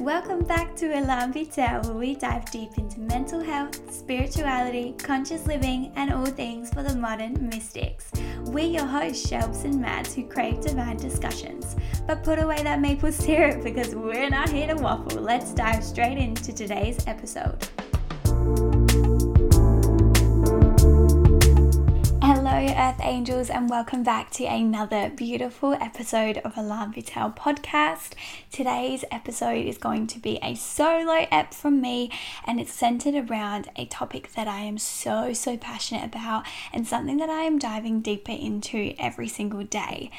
Welcome back to Alarm Vital, where we dive deep into mental health, spirituality, conscious living, and all things for the modern mystics. We're your hosts, Shelbs and Mads, who crave divine discussions. But put away that maple syrup because we're not here to waffle. Let's dive straight into today's episode. Earth Angels, and welcome back to another beautiful episode of Alarm Vital podcast. Today's episode is going to be a solo ep from me, and it's centered around a topic that I am so, so passionate about and something that I am diving deeper into every single day.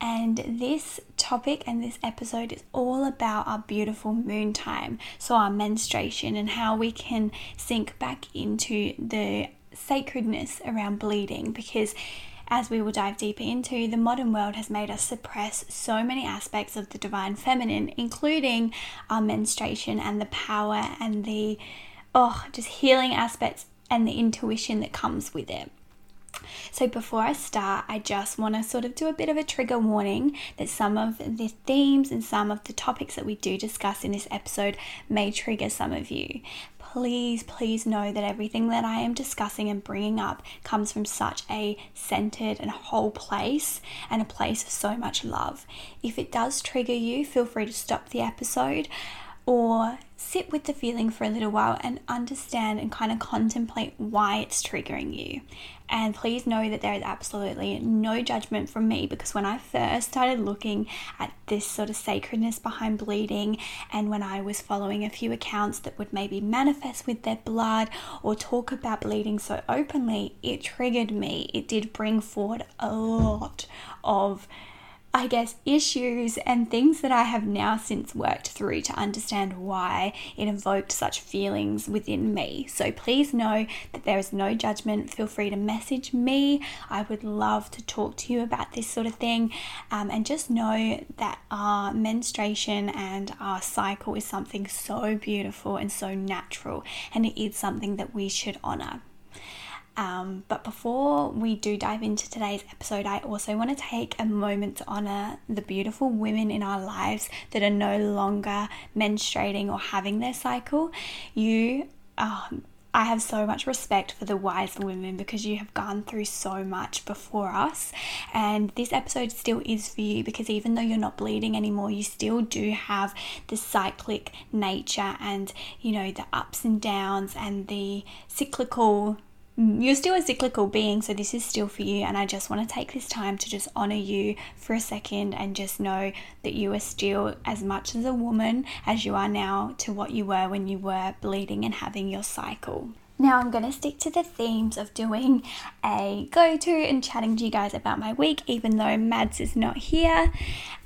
And this topic and this episode is all about our beautiful moon time, so our menstruation, and how we can sink back into the sacredness around bleeding because as we will dive deeper into, the modern world has made us suppress so many aspects of the divine feminine, including our menstruation and the power and the oh, just healing aspects and the intuition that comes with it. So, before I start, I just want to sort of do a bit of a trigger warning that some of the themes and some of the topics that we do discuss in this episode may trigger some of you please, please know that everything that I am discussing and bringing up comes from such a centered and whole place and a place of so much love. If it does trigger you, feel free to stop the episode or sit with the feeling for a little while and understand and kind of contemplate why it's triggering you. And please know that there is absolutely no judgment from me because when I first started looking at this sort of sacredness behind bleeding, and when I was following a few accounts that would maybe manifest with their blood or talk about bleeding so openly, it triggered me. It did bring forward a lot of I guess, issues and things that I have now since worked through to understand why it evoked such feelings within me. So please know that there is no judgment. Feel free to message me. I would love to talk to you about this sort of thing. Um, and just know that our menstruation and our cycle is something so beautiful and so natural, and it is something that we should honor. Um, but before we do dive into today's episode, I also want to take a moment to honor the beautiful women in our lives that are no longer menstruating or having their cycle. You, um, I have so much respect for the wise women because you have gone through so much before us. And this episode still is for you because even though you're not bleeding anymore, you still do have the cyclic nature and, you know, the ups and downs and the cyclical you're still a cyclical being, so this is still for you. And I just want to take this time to just honor you for a second and just know that you are still as much as a woman as you are now to what you were when you were bleeding and having your cycle. Now, I'm going to stick to the themes of doing a go to and chatting to you guys about my week, even though Mads is not here.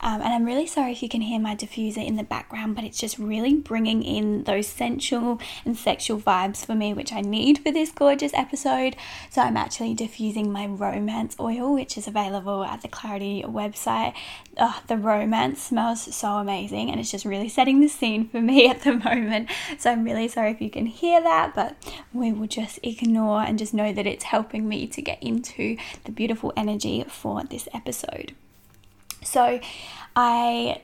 Um, and I'm really sorry if you can hear my diffuser in the background, but it's just really bringing in those sensual and sexual vibes for me, which I need for this gorgeous episode. So, I'm actually diffusing my romance oil, which is available at the Clarity website. Oh, the romance smells so amazing, and it's just really setting the scene for me at the moment. So, I'm really sorry if you can hear that, but we will just ignore and just know that it's helping me to get into the beautiful energy for this episode. So, I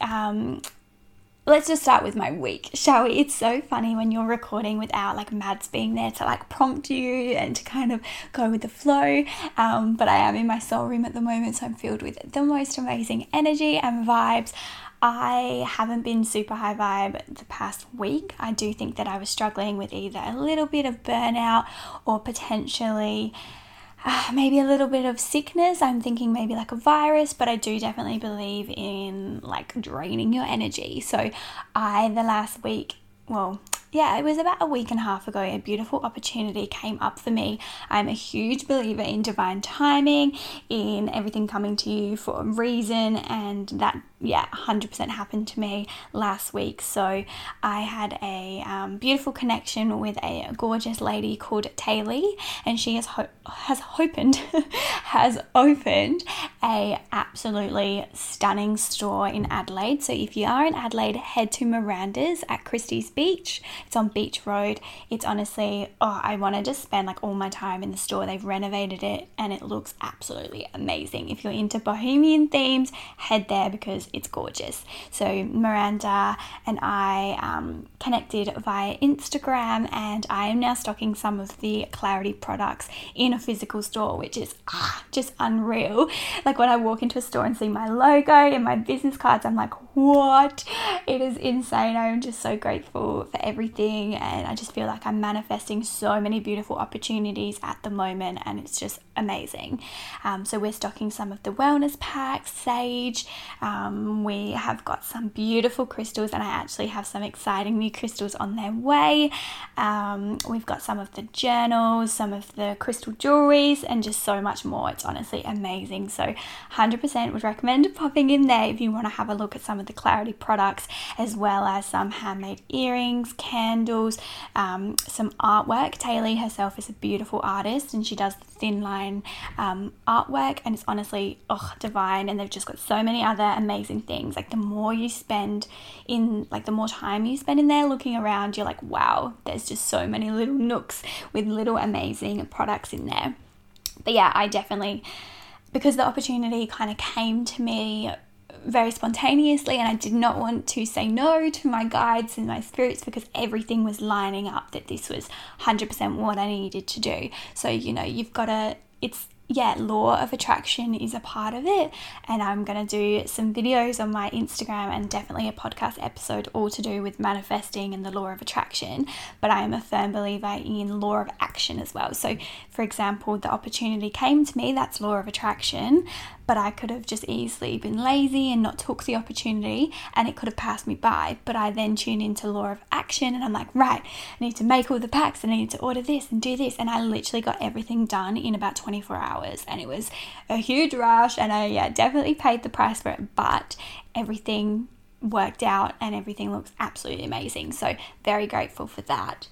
um, let's just start with my week, shall we? It's so funny when you're recording without like Mads being there to like prompt you and to kind of go with the flow. Um, but I am in my soul room at the moment, so I'm filled with the most amazing energy and vibes. I haven't been super high vibe the past week. I do think that I was struggling with either a little bit of burnout or potentially uh, maybe a little bit of sickness. I'm thinking maybe like a virus, but I do definitely believe in like draining your energy. So, I the last week, well, yeah, it was about a week and a half ago, a beautiful opportunity came up for me. I'm a huge believer in divine timing, in everything coming to you for a reason, and that, yeah, 100% happened to me last week. So I had a um, beautiful connection with a gorgeous lady called Taylor, and she has, ho- has opened, has opened a absolutely stunning store in Adelaide. So if you are in Adelaide, head to Miranda's at Christie's Beach It's on Beach Road. It's honestly, oh, I want to just spend like all my time in the store. They've renovated it and it looks absolutely amazing. If you're into bohemian themes, head there because it's gorgeous. So Miranda and I um, connected via Instagram and I am now stocking some of the Clarity products in a physical store, which is ah, just unreal. Like when I walk into a store and see my logo and my business cards, I'm like, what? It is insane. I'm just so grateful for everything, and I just feel like I'm manifesting so many beautiful opportunities at the moment, and it's just amazing. Um, so, we're stocking some of the wellness packs, sage. Um, we have got some beautiful crystals, and I actually have some exciting new crystals on their way. Um, we've got some of the journals, some of the crystal jewelries, and just so much more. It's honestly amazing. So, 100% would recommend popping in there if you want to have a look at some of the Clarity products, as well as some handmade earrings, candles, um, some artwork. Taylor herself is a beautiful artist and she does the thin line um, artwork, and it's honestly oh, divine. And they've just got so many other amazing things. Like the more you spend in, like the more time you spend in there looking around, you're like, wow, there's just so many little nooks with little amazing products in there. But yeah, I definitely because the opportunity kind of came to me very spontaneously and I did not want to say no to my guides and my spirits because everything was lining up that this was 100% what I needed to do. So, you know, you've got to, it's yeah, law of attraction is a part of it. And I'm going to do some videos on my Instagram and definitely a podcast episode all to do with manifesting and the law of attraction. But I am a firm believer in law of action as well. So, for example, the opportunity came to me, that's law of attraction but I could have just easily been lazy and not took the opportunity and it could have passed me by. But I then tune into law of action and I'm like, right, I need to make all the packs and I need to order this and do this. And I literally got everything done in about 24 hours and it was a huge rush and I yeah, definitely paid the price for it, but everything worked out and everything looks absolutely amazing. So very grateful for that.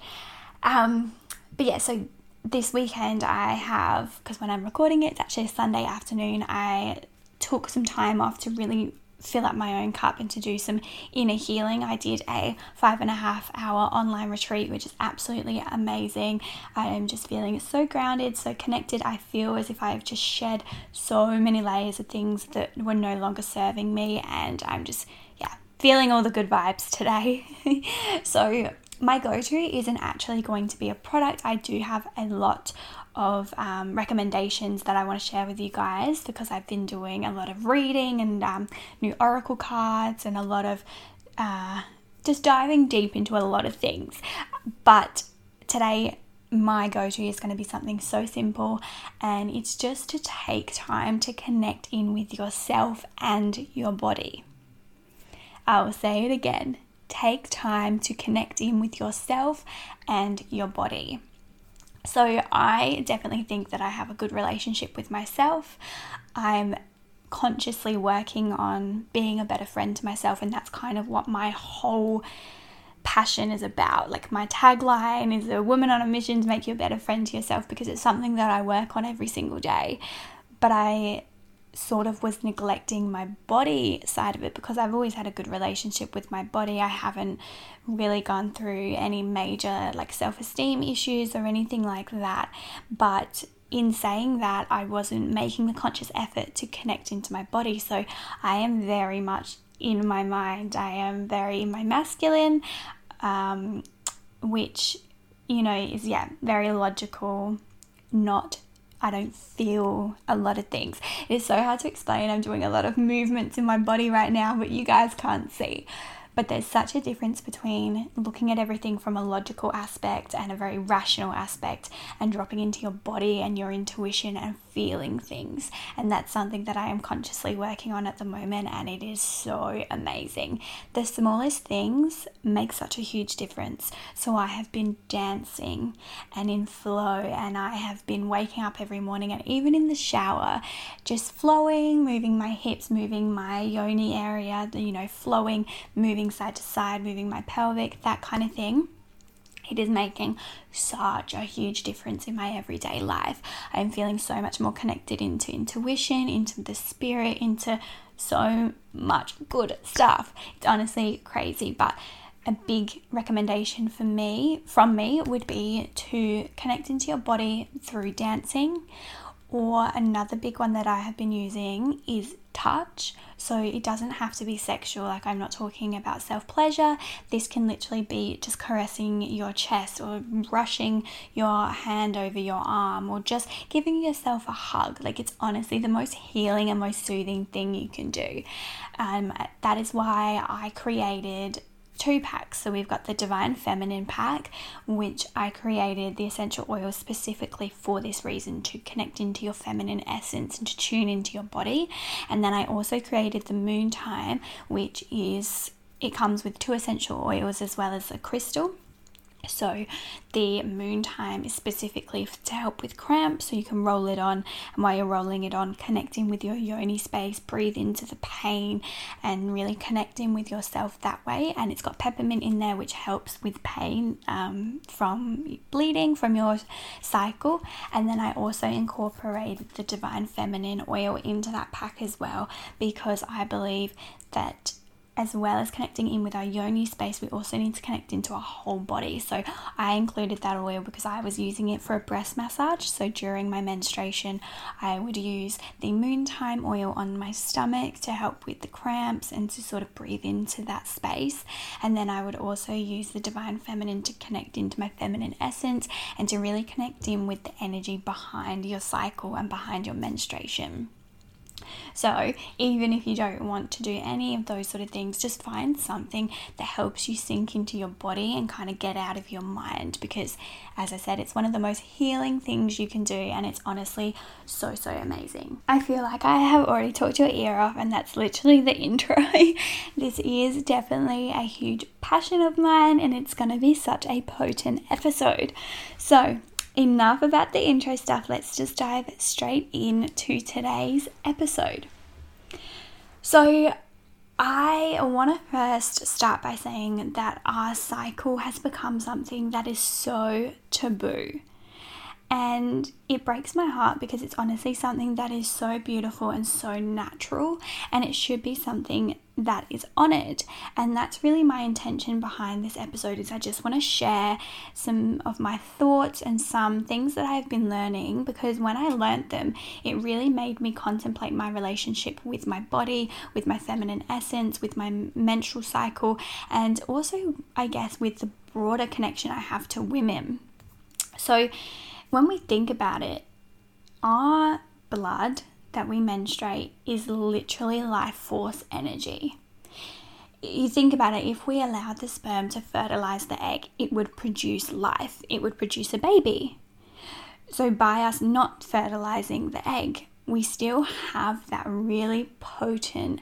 Um, but yeah, so this weekend I have, because when I'm recording it, it's actually a Sunday afternoon, I took some time off to really fill up my own cup and to do some inner healing. I did a five and a half hour online retreat, which is absolutely amazing. I am just feeling so grounded, so connected. I feel as if I have just shed so many layers of things that were no longer serving me, and I'm just, yeah, feeling all the good vibes today. so my go to isn't actually going to be a product. I do have a lot of um, recommendations that I want to share with you guys because I've been doing a lot of reading and um, new oracle cards and a lot of uh, just diving deep into a lot of things. But today, my go to is going to be something so simple, and it's just to take time to connect in with yourself and your body. I will say it again take time to connect in with yourself and your body. So, I definitely think that I have a good relationship with myself. I'm consciously working on being a better friend to myself, and that's kind of what my whole passion is about. Like, my tagline is a woman on a mission to make you a better friend to yourself because it's something that I work on every single day. But I sort of was neglecting my body side of it because I've always had a good relationship with my body. I haven't really gone through any major like self esteem issues or anything like that. But in saying that, I wasn't making the conscious effort to connect into my body. So I am very much in my mind, I am very in my masculine, um, which, you know, is, yeah, very logical, not I don't feel a lot of things. It is so hard to explain. I'm doing a lot of movements in my body right now, but you guys can't see. But there's such a difference between looking at everything from a logical aspect and a very rational aspect and dropping into your body and your intuition and feeling things. And that's something that I am consciously working on at the moment, and it is so amazing. The smallest things make such a huge difference. So I have been dancing and in flow, and I have been waking up every morning and even in the shower, just flowing, moving my hips, moving my yoni area, you know, flowing, moving moving side to side, moving my pelvic, that kind of thing. It is making such a huge difference in my everyday life. I am feeling so much more connected into intuition, into the spirit, into so much good stuff. It's honestly crazy, but a big recommendation for me from me would be to connect into your body through dancing or another big one that I have been using is touch. So it doesn't have to be sexual, like I'm not talking about self pleasure. This can literally be just caressing your chest or brushing your hand over your arm or just giving yourself a hug. Like it's honestly the most healing and most soothing thing you can do. Um, that is why I created two packs. So we've got the Divine Feminine pack, which I created the essential oils specifically for this reason to connect into your feminine essence and to tune into your body. And then I also created the Moon Time, which is it comes with two essential oils as well as a crystal. So, the moon time is specifically to help with cramps, so you can roll it on, and while you're rolling it on, connecting with your yoni space, breathe into the pain, and really connecting with yourself that way. And it's got peppermint in there, which helps with pain um, from bleeding from your cycle. And then I also incorporated the divine feminine oil into that pack as well, because I believe that as well as connecting in with our yoni space, we also need to connect into our whole body. So I included that oil because I was using it for a breast massage. So during my menstruation, I would use the moontime oil on my stomach to help with the cramps and to sort of breathe into that space. And then I would also use the divine feminine to connect into my feminine essence and to really connect in with the energy behind your cycle and behind your menstruation. So, even if you don't want to do any of those sort of things, just find something that helps you sink into your body and kind of get out of your mind because, as I said, it's one of the most healing things you can do, and it's honestly so, so amazing. I feel like I have already talked your ear off, and that's literally the intro. this is definitely a huge passion of mine, and it's going to be such a potent episode. So, enough about the intro stuff. Let's just dive straight into today's episode. So, I want to first start by saying that our cycle has become something that is so taboo. And it breaks my heart because it's honestly something that is so beautiful and so natural, and it should be something that is honored. And that's really my intention behind this episode is I just want to share some of my thoughts and some things that I've been learning because when I learned them, it really made me contemplate my relationship with my body, with my feminine essence, with my menstrual cycle, and also I guess with the broader connection I have to women. So when we think about it, our blood that we menstruate is literally life force energy. You think about it, if we allowed the sperm to fertilize the egg, it would produce life, it would produce a baby. So, by us not fertilizing the egg, we still have that really potent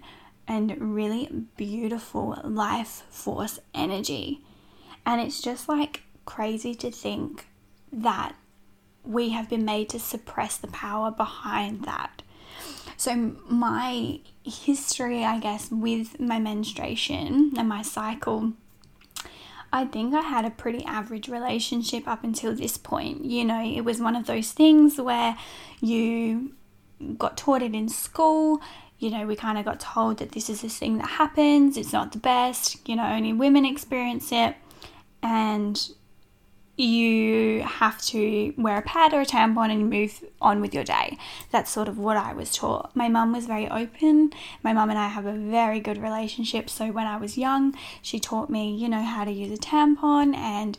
and really beautiful life force energy. And it's just like crazy to think that we have been made to suppress the power behind that. So, my history, I guess, with my menstruation and my cycle, I think I had a pretty average relationship up until this point. You know, it was one of those things where you got taught it in school. You know, we kind of got told that this is this thing that happens, it's not the best, you know, only women experience it. And you have to wear a pad or a tampon and move on with your day. That's sort of what I was taught. My mum was very open. My mum and I have a very good relationship. So when I was young, she taught me, you know, how to use a tampon and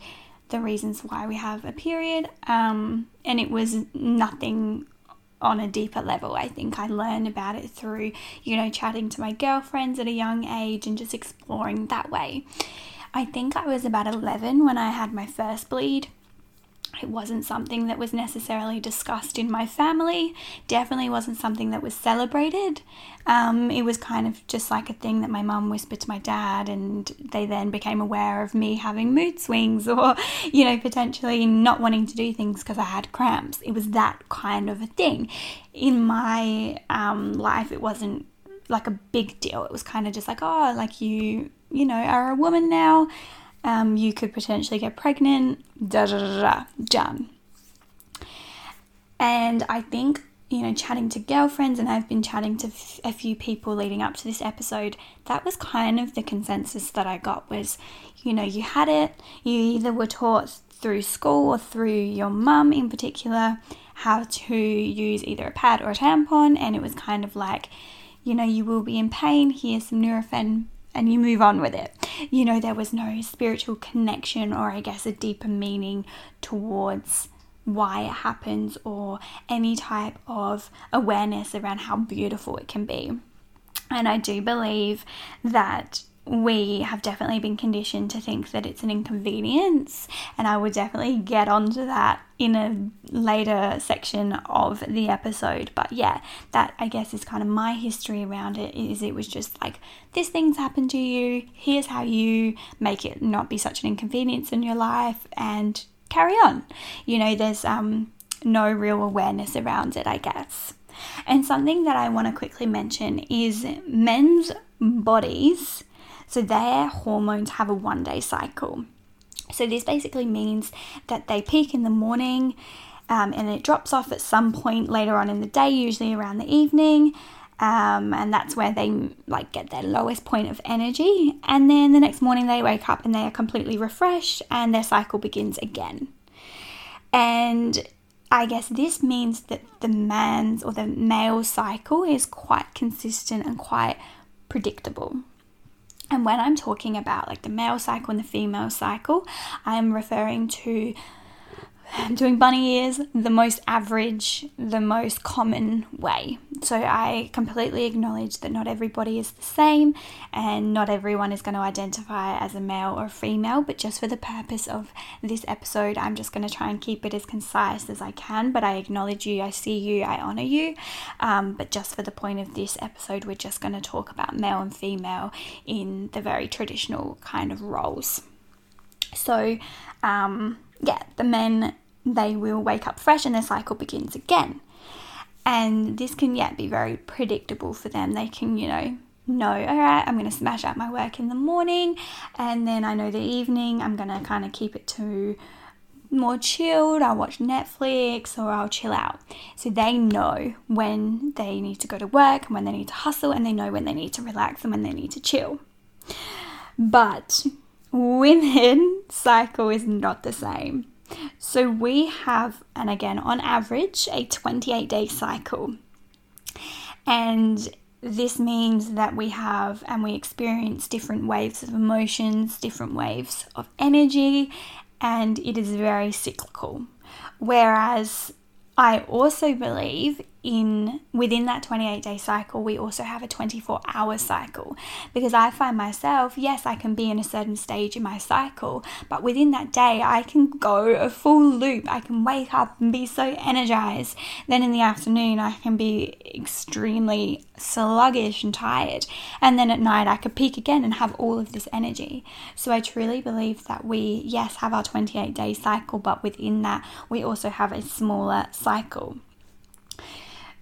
the reasons why we have a period. Um, and it was nothing on a deeper level. I think I learned about it through, you know, chatting to my girlfriends at a young age and just exploring that way. I think I was about 11 when I had my first bleed. It wasn't something that was necessarily discussed in my family, definitely wasn't something that was celebrated. Um, it was kind of just like a thing that my mum whispered to my dad, and they then became aware of me having mood swings or, you know, potentially not wanting to do things because I had cramps. It was that kind of a thing. In my um, life, it wasn't like a big deal. It was kind of just like, oh, like you you know, are a woman now, um, you could potentially get pregnant, da da da da, done. And I think you know, chatting to girlfriends, and I've been chatting to f- a few people leading up to this episode, that was kind of the consensus that I got was, you know, you had it, you either were taught through school or through your mum in particular how to use either a pad or a tampon, and it was kind of like, you know, you will be in pain, here's some Nurofen, and you move on with it. You know, there was no spiritual connection or I guess a deeper meaning towards why it happens or any type of awareness around how beautiful it can be. And I do believe that we have definitely been conditioned to think that it's an inconvenience, and I would definitely get onto that in a later section of the episode. But yeah, that I guess is kind of my history around it. Is it was just like this thing's happened to you. Here's how you make it not be such an inconvenience in your life, and carry on. You know, there's um, no real awareness around it, I guess. And something that I want to quickly mention is men's bodies. So their hormones have a one day cycle. So this basically means that they peak in the morning um, and it drops off at some point later on in the day, usually around the evening. Um, and that's where they like get their lowest point of energy and then the next morning they wake up and they are completely refreshed and their cycle begins again and i guess this means that the man's or the male cycle is quite consistent and quite predictable and when i'm talking about like the male cycle and the female cycle i'm referring to doing bunny ears the most average, the most common way. So I completely acknowledge that not everybody is the same and not everyone is going to identify as a male or a female, but just for the purpose of this episode, I'm just going to try and keep it as concise as I can. But I acknowledge you, I see you, I honor you. Um, but just for the point of this episode, we're just going to talk about male and female in the very traditional kind of roles. So, um, yeah, the men they will wake up fresh and their cycle begins again. And this can yeah be very predictable for them. They can, you know, know, all right, I'm going to smash out my work in the morning and then I know the evening I'm going to kind of keep it to more chilled. I'll watch Netflix or I'll chill out. So they know when they need to go to work and when they need to hustle and they know when they need to relax and when they need to chill. But women cycle is not the same. So we have, and again, on average, a 28 day cycle. And this means that we have and we experience different waves of emotions, different waves of energy, and it is very cyclical. Whereas I also believe in within that 28 day cycle we also have a 24 hour cycle. Because I find myself yes I can be in a certain stage in my cycle but within that day I can go a full loop. I can wake up and be so energized. Then in the afternoon I can be extremely sluggish and tired. And then at night I could peak again and have all of this energy. So I truly believe that we yes have our 28 day cycle but within that we also have a smaller cycle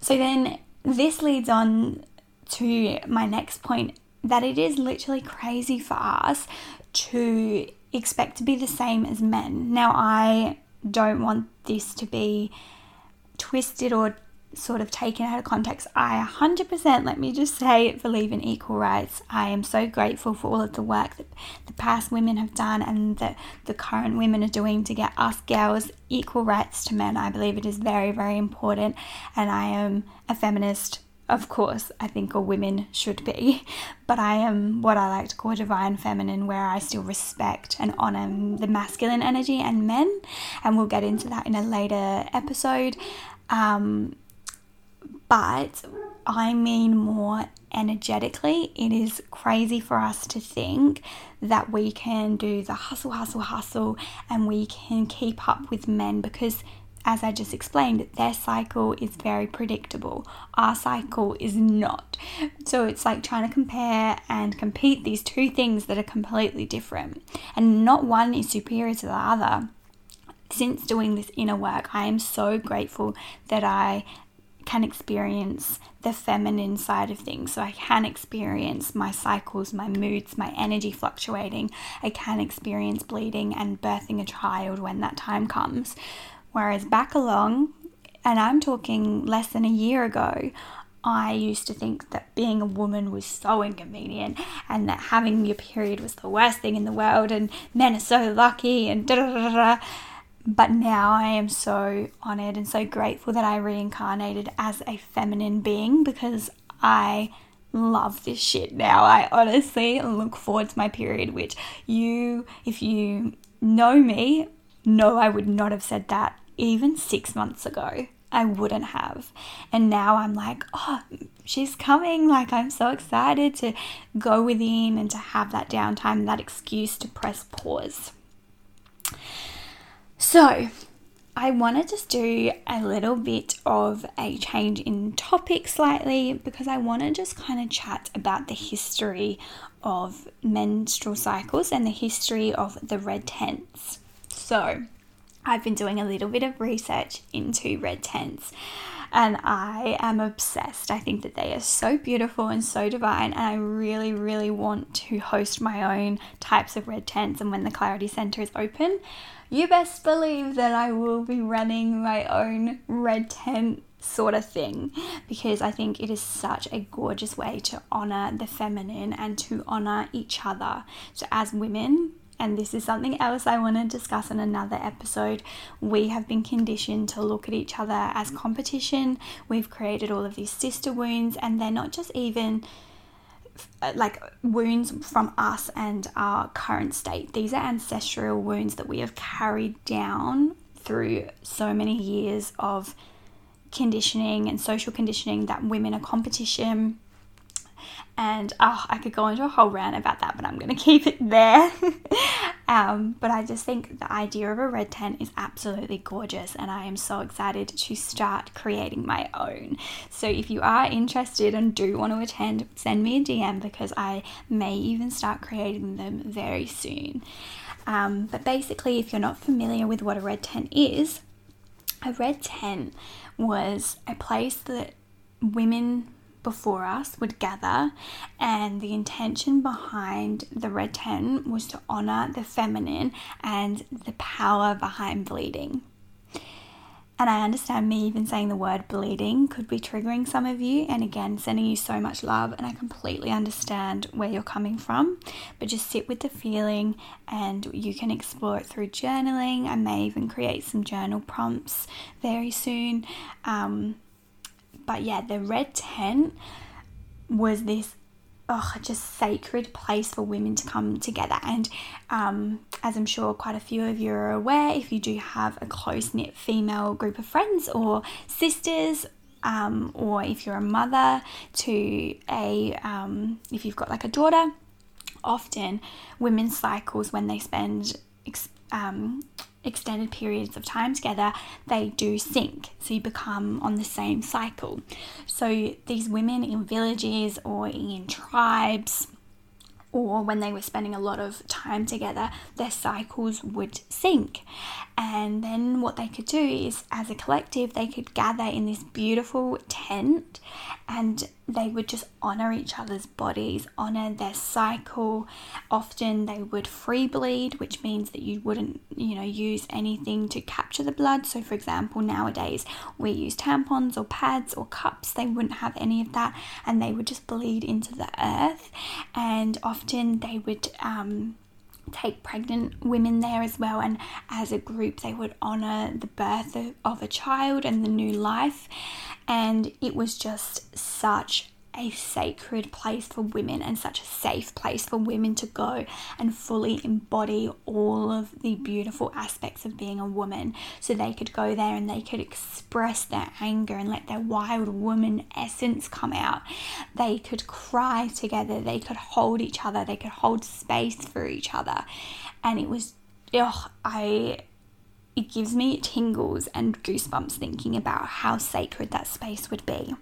so then this leads on to my next point that it is literally crazy for us to expect to be the same as men. Now, I don't want this to be twisted or sort of taken out of context. I 100%, let me just say, believe in equal rights. I am so grateful for all of the work that the past women have done and that the current women are doing to get us girls equal rights to men. I believe it is very, very important, and I am a feminist. Of course, I think all women should be, but I am what I like to call divine feminine, where I still respect and honor the masculine energy and men, and we'll get into that in a later episode. Um, but I mean more energetically. It is crazy for us to think that we can do the hustle, hustle, hustle, and we can keep up with men because, as I just explained, their cycle is very predictable. Our cycle is not. So it's like trying to compare and compete these two things that are completely different, and not one is superior to the other since doing this inner work, I am so grateful that I can experience the feminine side of things. So I can experience my cycles, my moods, my energy fluctuating. I can experience bleeding and birthing a child when that time comes. Whereas back along, and I'm talking less than a year ago, I used to think that being a woman was so inconvenient and that having your period was the worst thing in the world and men are so lucky and da da da da. But now I am so honored and so grateful that I reincarnated as a feminine being because I love this shit now. I honestly look forward to my period, which you, if you know me, know I would not have said that even six months ago. I wouldn't have. And now I'm like, oh, she's coming. Like, I'm so excited to go within and to have that downtime, that excuse to press pause. So, I want to just do a little bit of a change in topic slightly because I want to just kind of chat about the history of menstrual cycles and the history of the red tents. So, I've been doing a little bit of research into red tents and I am obsessed. I think that they are so beautiful and so divine, and I really, really want to host my own types of red tents. And when the Clarity Center is open, you best believe that I will be running my own red tent sort of thing because I think it is such a gorgeous way to honor the feminine and to honor each other. So, as women, and this is something else I want to discuss in another episode. We have been conditioned to look at each other as competition. We've created all of these sister wounds, and they're not just even Uh, like wounds from us and our current state. These are ancestral wounds that we have carried down through so many years of conditioning and social conditioning that women are competition and oh, I could go into a whole rant about that, but I'm going to keep it there. um, but I just think the idea of a red tent is absolutely gorgeous, and I am so excited to start creating my own. So if you are interested and do want to attend, send me a DM because I may even start creating them very soon. Um, but basically, if you're not familiar with what a red tent is, a red tent was a place that women before us would gather, and the intention behind the red tent was to honor the feminine and the power behind bleeding. And I understand me even saying the word bleeding could be triggering some of you, and again, sending you so much love. And I completely understand where you're coming from, but just sit with the feeling and you can explore it through journaling. I may even create some journal prompts very soon. Um, but yeah, the red tent was this oh, just sacred place for women to come together. And um, as I'm sure quite a few of you are aware, if you do have a close knit female group of friends or sisters, um, or if you're a mother to a, um, if you've got like a daughter, often women's cycles when they spend um, extended periods of time together, they do sync. So you become on the same cycle. So these women in villages or in tribes, or when they were spending a lot of time together, their cycles would sync. And then what they could do is, as a collective, they could gather in this beautiful tent and they would just honor each other's bodies, honor their cycle. Often they would free bleed, which means that you wouldn't, you know, use anything to capture the blood. So, for example, nowadays we use tampons or pads or cups, they wouldn't have any of that and they would just bleed into the earth. And often they would, um, take pregnant women there as well and as a group they would honor the birth of, a child and the new life. And it was just such a sacred place for women and such a safe place for women to go and fully embody all of the beautiful aspects of being a woman. So they could go there and they could express their anger and let their wild woman essence come out. They could cry together, they could hold each other, they could hold space for each other. And it was, ugh, I it gives me tingles and goosebumps thinking about how sacred that space would be.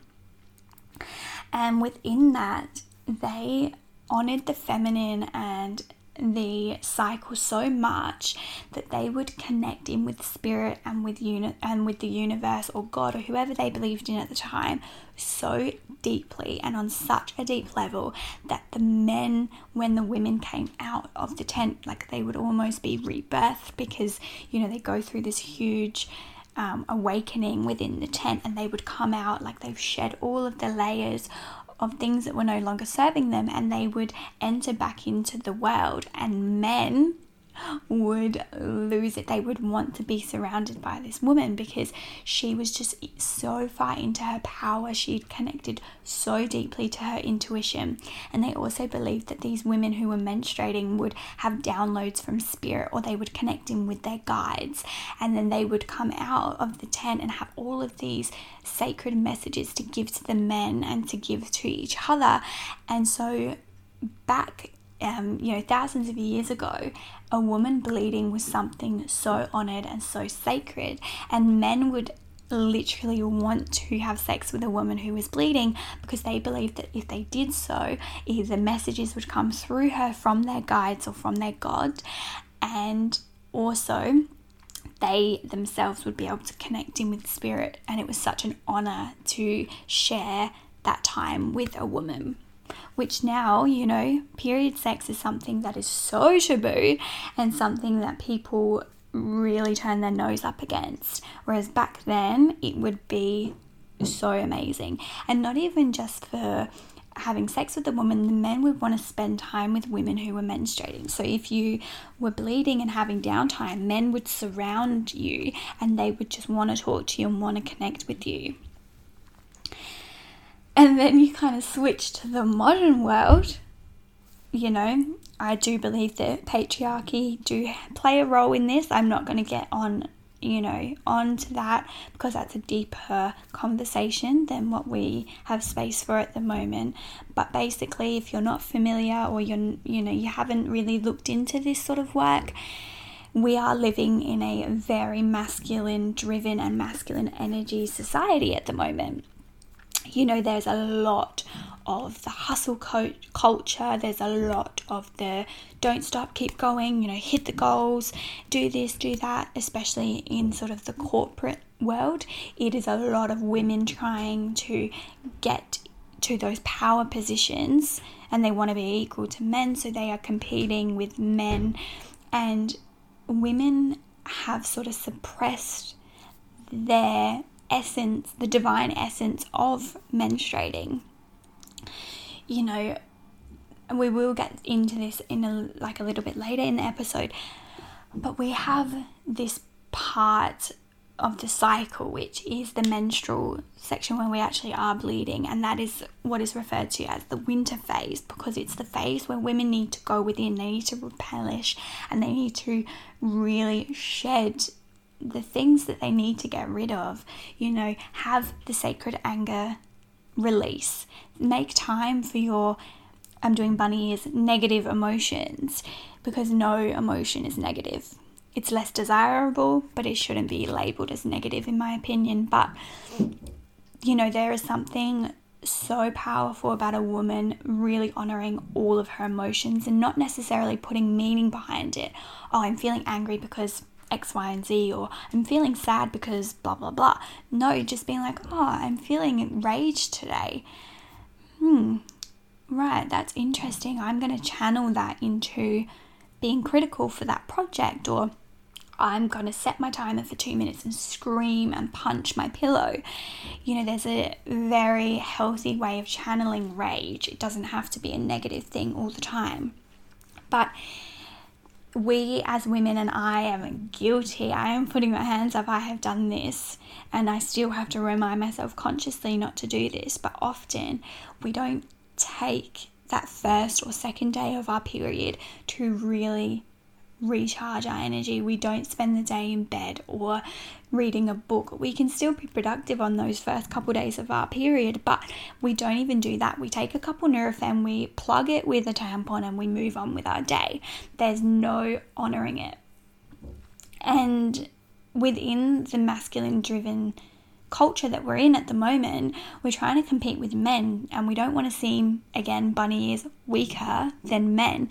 And within that, they honored the feminine and the cycle so much that they would connect in with spirit and with uni- and with the universe or God or whoever they believed in at the time so deeply and on such a deep level that the men when the women came out of the tent like they would almost be rebirthed because you know they go through this huge um, awakening within the tent and they would come out like they've shed all of the layers of things that were no longer serving them and they would enter back into the world. And men would lose it. They would want to be surrounded by this woman because she was just so far into her power. She'd connected so deeply to her intuition. And they also believed that these women who were menstruating would have downloads from spirit or they would connect in with their guides. And then they would come out of the tent and have all of these sacred messages to give to the men and to give to each other. And so back um, you know, thousands of years ago, a woman bleeding was something so honored and so sacred, and men would literally want to have sex with a woman who was bleeding because they believed that if they did so, either messages would come through her from their guides or from their god, and also they themselves would be able to connect in with spirit, and it was such an honor to share that time with a woman which now, you know, period sex is something that is so taboo and something that people really turn their nose up against. Whereas back then, it would be so amazing. And not even just for having sex with a woman, the men would want to spend time with women who were menstruating. So if you were bleeding and having downtime, men would surround you and they would just want to talk to you and want to connect with you. And then you kind of switch to the modern world. You know, I do believe that patriarchy do play a role in this. I'm not going to get on, you know, onto that because that's a deeper conversation than what we have space for at the moment. But basically, if you're not familiar or you're, you know, you haven't really looked into this sort of work, we are living in a very masculine driven and masculine energy society at the moment you know, there's a lot of the hustle co- culture, there's a lot of the don't stop, keep going, you know, hit the goals, do this, do that, especially in sort of the corporate world. It is a lot of women trying to get to those power positions and they want to be equal to men, so they are competing with men. And women have sort of suppressed their essence, the divine essence of menstruating. You know, we will get into this in a like a little bit later in the episode, but we have this part of the cycle, which is the menstrual section when we actually are bleeding, and that is what is referred to as the winter phase because it's the phase where women need to go within, they need to replenish, and they need to really shed the things that they need to get rid of, you know, have the sacred anger release. Make time for your, I'm doing bunny ears, negative emotions because no emotion is negative. It's less desirable, but it shouldn't be labeled as negative, in my opinion. But, you know, there is something so powerful about a woman really honoring all of her emotions and not necessarily putting meaning behind it. Oh, I'm feeling angry because X, Y, and Z, or I'm feeling sad because blah, blah, blah. No, just being like, oh, I'm feeling rage today. Hmm, right, that's interesting. I'm going to channel that into being critical for that project, or I'm going to set my timer for two minutes and scream and punch my pillow. You know, there's a very healthy way of channeling rage. It doesn't have to be a negative thing all the time. But we as women, and I am guilty, I am putting my hands up, I have done this, and I still have to remind myself consciously not to do this. But often we don't take that first or second day of our period to really recharge our energy. We don't spend the day in bed or reading a book. We can still be productive on those first couple days of our period, but we don't even do that. We take a couple Nurofen, we plug it with a tampon, and we move on with our day. There's no honoring it. And within the masculine driven culture that we're in at the moment, we're trying to compete with men and we don't want to seem, again, bunny ears, weaker than men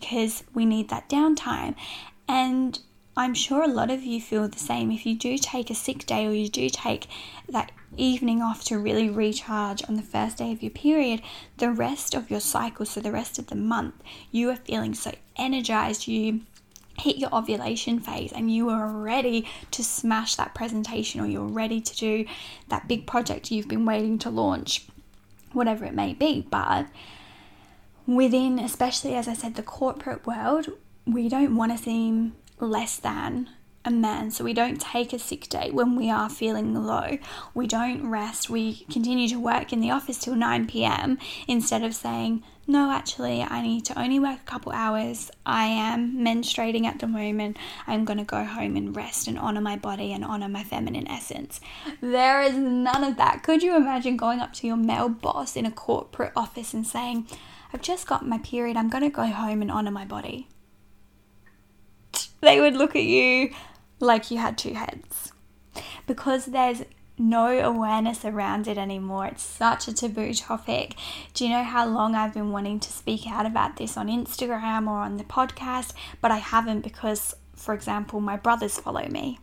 because we need that downtime. And I'm sure a lot of you feel the same. If you do take a sick day or you do take that evening off to really recharge on the first day of your period, the rest of your cycle, so the rest of the month, you are feeling so energized. You hit your ovulation phase and you are ready to smash that presentation or you're ready to do that big project you've been waiting to launch, whatever it may be. But within, especially as I said, the corporate world, we don't want to seem less than a man. So we don't take a sick day when we are feeling low. We don't rest. We continue to work in the office till 9 p.m. instead of saying, no, actually, I need to only work a couple hours. I am menstruating at the moment. I'm going to go home and rest and honor my body and honor my feminine essence. There is none of that. Could you imagine going up to your male boss in a corporate office and saying, I've just got my period. I'm going to go home and honor my body? They would look at you like you had two heads. Because there's no awareness around it anymore. It's such a taboo topic. Do you know how long I've been wanting to speak out about this on Instagram or on the podcast, but I haven't because, for example, my brothers follow me,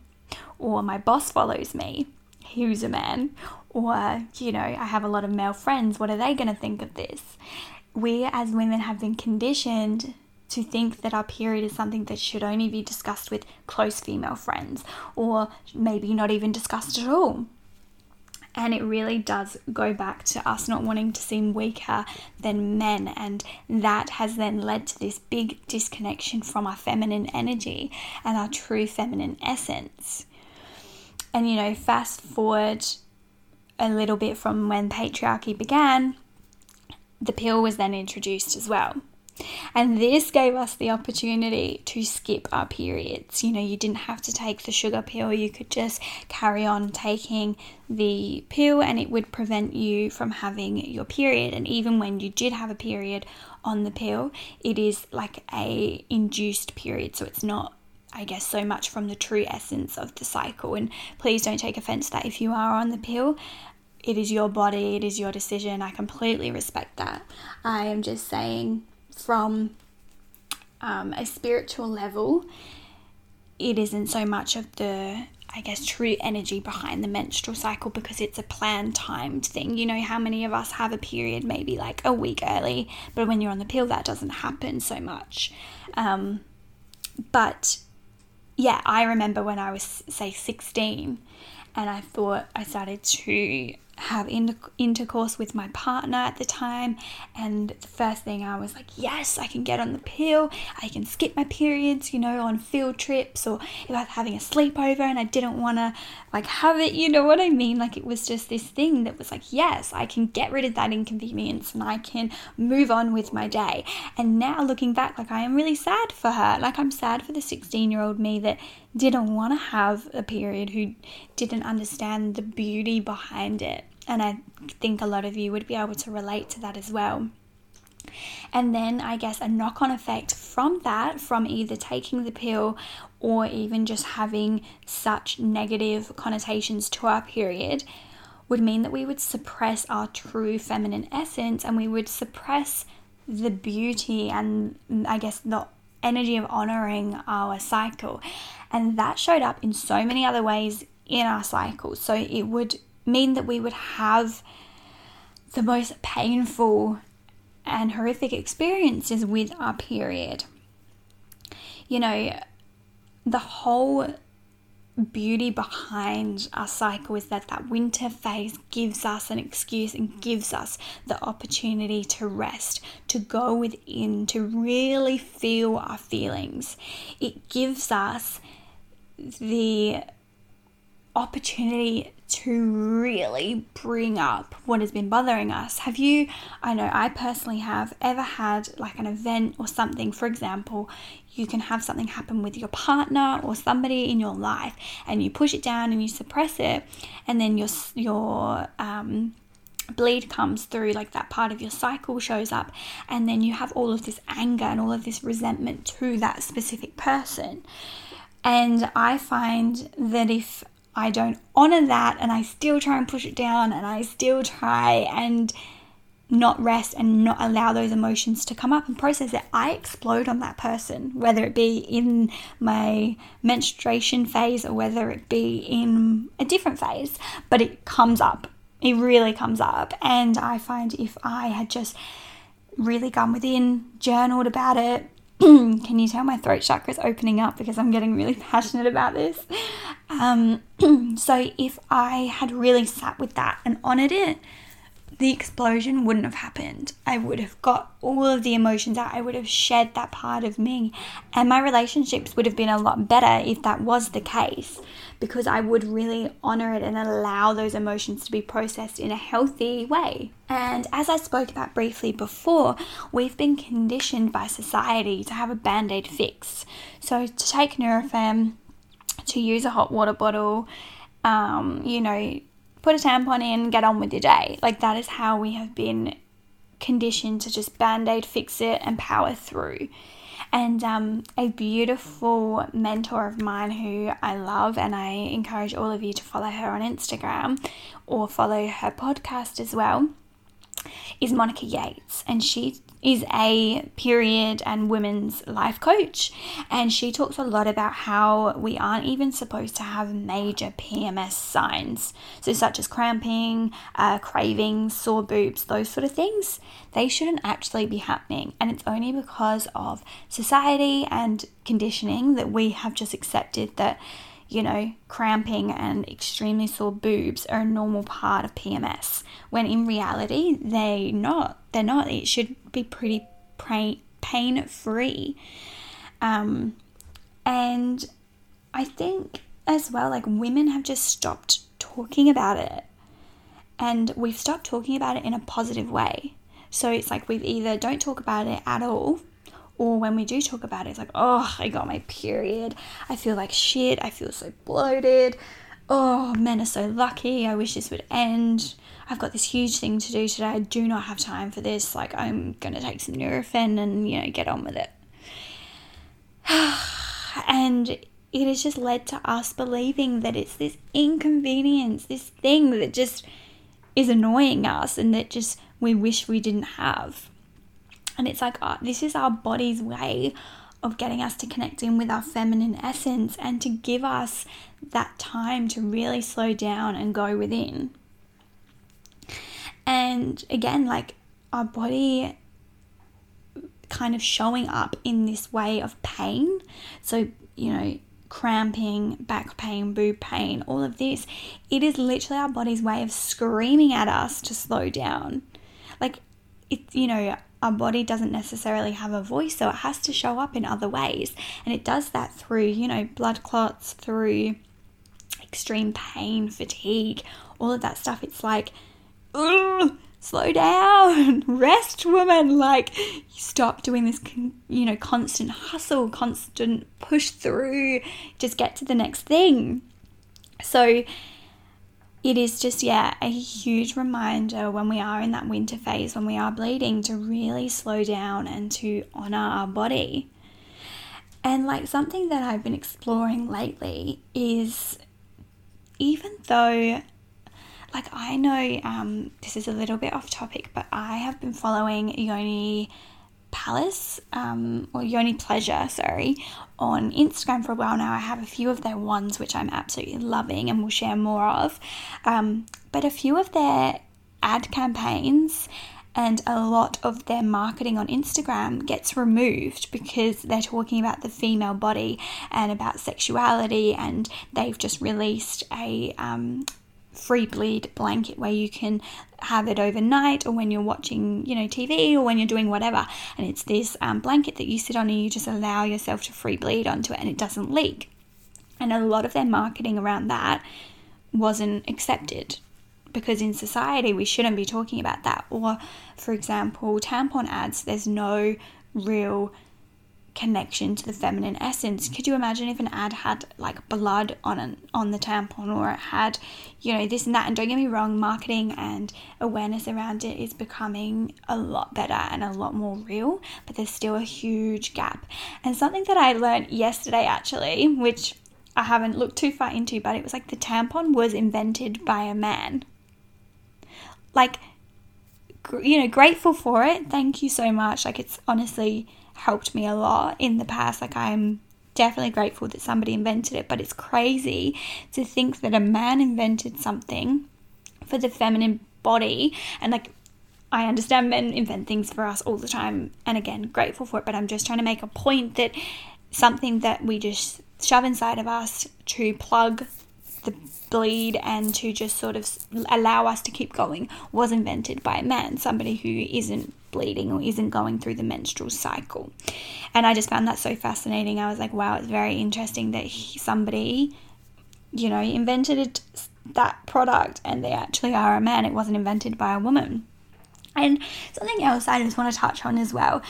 or my boss follows me, who's a man, or, you know, I have a lot of male friends. What are they going to think of this? We as women have been conditioned to think that our period is something that should only be discussed with close female friends or maybe not even discussed at all. And it really does go back to us not wanting to seem weaker than men. And that has then led to this big disconnection from our feminine energy and our true feminine essence. And, you know, fast forward a little bit from when patriarchy began, the pill was then introduced as well. And this gave us the opportunity to skip our periods. You know, you didn't have to take the sugar pill, you could just carry on taking the pill and it would prevent you from having your period. And even when you did have a period on the pill, it is like a induced period, so it's not I guess so much from the true essence of the cycle. And please don't take offense that if you are on the pill, it is your body, it is your decision. I completely respect that. I am just saying from um, a spiritual level, it isn't so much of the I guess, true energy behind the menstrual cycle because it's a planned timed thing. You know, how many of us have a period maybe like a week early, but when you're on the pill, that doesn't happen so much. Um, but yeah, I remember when I was, say, 16 and I thought I started to have intercourse with my partner at the time. And the first thing I was like, yes, I can get on the pill. I can skip my periods, you know, on field trips or if I was having a sleepover and I didn't want to like have it, you know what I mean? Like it was just this thing that was like, yes, I can get rid of that inconvenience and I can move on with my day. And now looking back, like I am really sad for her. Like I'm sad for the 16 year old me that didn't want to have a period, who didn't understand the beauty behind it. And I think a lot of you would be able to relate to that as well. And then I guess a knock on effect from that, from either taking the pill or even just having such negative connotations to our period, would mean that we would suppress our true feminine essence and we would suppress the beauty and I guess the energy of honoring our cycle. And that showed up in so many other ways in our cycle. So it would mean that we would have the most painful and horrific experiences with our period. You know, the whole beauty behind our cycle is that that winter phase gives us an excuse and gives us the opportunity to rest, to go within, to really feel our feelings. It gives us the opportunity to really bring up what has been bothering us. Have you, I know I personally have, ever had like an event or something, for example, you can have something happen with your partner or somebody in your life and you push it down and you suppress it and then your your um bleed comes through like that part of your cycle shows up and then you have all of this anger and all of this resentment to that specific person and I find that if I don't honor that and I still try and push it down and I still try and not rest and not allow those emotions to come up and process it, I explode on that person, whether it be in my menstruation phase or whether it be in a different phase, but it comes up. It really comes up. And I find if I had just really gone within, journaled about it, can you tell my throat chakra is opening up because I'm getting really passionate about this? Um, so if I had really sat with that and honored it, the explosion wouldn't have happened. I would have got all of the emotions out. I would have shed that part of me. And my relationships would have been a lot better if that was the case because I would really honor it and allow those emotions to be processed in a healthy way. And as I spoke about briefly before, we've been conditioned by society to have a band aid fix. So to take Nurofen, to use a hot water bottle, um, you know, put a tampon in, get on with your day. Like that is how we have been conditioned to just band aid fix it and power through. And um, a beautiful mentor of mine who I love, and I encourage all of you to follow her on Instagram or follow her podcast as well, is Monica Yates. And she is a period and women's life coach, and she talks a lot about how we aren't even supposed to have major PMS signs, so such as cramping, uh, cravings, sore boobs, those sort of things. They shouldn't actually be happening, and it's only because of society and conditioning that we have just accepted that you know, cramping and extremely sore boobs are a normal part of PMS, when in reality, they not. They're not. It should be pretty pain free. Um, and I think as well, like women have just stopped talking about it. And we've stopped talking about it in a positive way. So it's like we've either don't talk about it at all or when we do talk about it, it's like, oh, I got my period. I feel like shit. I feel so bloated. Oh, men are so lucky. I wish this would end. I've got this huge thing to do today. I do not have time for this. Like, I'm going to take some Nurofen and, you know, get on with it. and it has just led to us believing that it's this inconvenience, this thing that just is annoying us and that just we wish we didn't have. And it's like, uh, this is our body's way of getting us to connect in with our feminine essence and to give us that time to really slow down and go within. And again, like our body kind of showing up in this way of pain. So, you know, cramping, back pain, boob pain, all of this, it is literally our body's way of screaming at us to slow down. Like, it's, you know, our body doesn't necessarily have a voice, so it has to show up in other ways. And it does that through, you know, blood clots, through extreme pain, fatigue, all of that stuff. It's like, Ugh, slow down, rest, woman. Like, stop doing this, you know, constant hustle, constant push through, just get to the next thing. So, it is just, yeah, a huge reminder when we are in that winter phase, when we are bleeding, to really slow down and to honor our body. And like something that I've been exploring lately is even though, like, I know um, this is a little bit off topic, but I have been following Yoni Palace um, or Yoni Pleasure, sorry, on Instagram for a while now. I have a few of their ones which I'm absolutely loving and will share more of. Um, but a few of their ad campaigns and a lot of their marketing on Instagram gets removed because they're talking about the female body and about sexuality, and they've just released a um, free bleed blanket where you can have it overnight or when you're watching, you know, TV or when you're doing whatever. And it's this um, blanket that you sit on and you just allow yourself to free bleed onto it and it doesn't leak. And a lot of their marketing around that wasn't accepted because in society we shouldn't be talking about that. Or, for example, tampon ads, there's no real connection to the feminine essence. Mm. Could you imagine if an ad had like blood on an, on the tampon or it had, you know, this and that? And don't get me wrong, marketing and awareness around it is becoming a lot better and a lot more real, but there's still a huge gap. And something that I learned yesterday actually, which I haven't looked too far into, but it was like the tampon was invented by a man. Like you know, grateful for it. Thank you so much. Like it's honestly helped me a lot in the past. Like, I'm definitely grateful that somebody invented it, but it's crazy to think that a man invented something for the feminine body and like I understand men invent things for us all the time, and again, grateful for it, but I'm just trying to make a point that something that we just shove inside of us to plug the bleed and to just sort of allow us to keep going was invented by a man, somebody who isn't bleeding or isn't going through the menstrual cycle. And I just found that so fascinating. I was like, wow, it's very interesting that he, somebody, you know, invented it, that product and they actually are a man. It wasn't invented by a woman. And something else I just want to touch on as well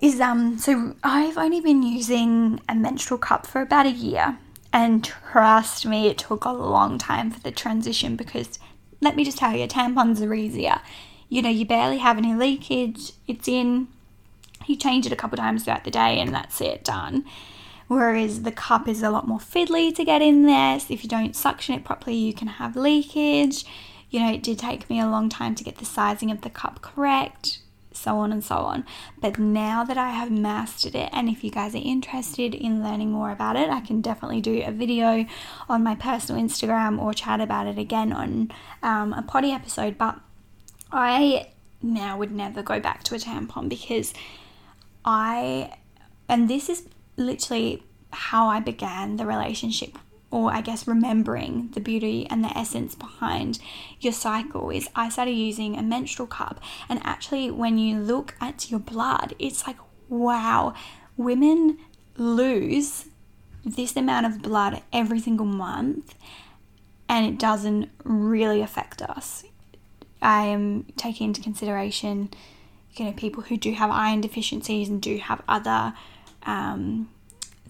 is um so I've only been using a menstrual cup for about a year and trust me it took a long time for the transition because let me just tell you tampons are easier you know, you barely have any leakage, it's in, you change it a couple times throughout the day, and that's it, done. Whereas the cup is a lot more fiddly to get in there. So if you don't suction it properly, you can have leakage. You know, it did take me a long time to get the sizing of the cup correct, so on and so on. But now that I have mastered it, and if you guys are interested in learning more about it, I can definitely do a video on my personal Instagram or chat about it again on um, a potty episode. But I now would never go back to a tampon because I, and this is literally how I began the relationship, or I guess remembering the beauty and the essence behind your cycle is I started using a menstrual cup. And actually, when you look at your blood, it's like, wow, women lose this amount of blood every single month and it doesn't really affect us. I am taking into consideration, you know, people who do have iron deficiencies and do have other um,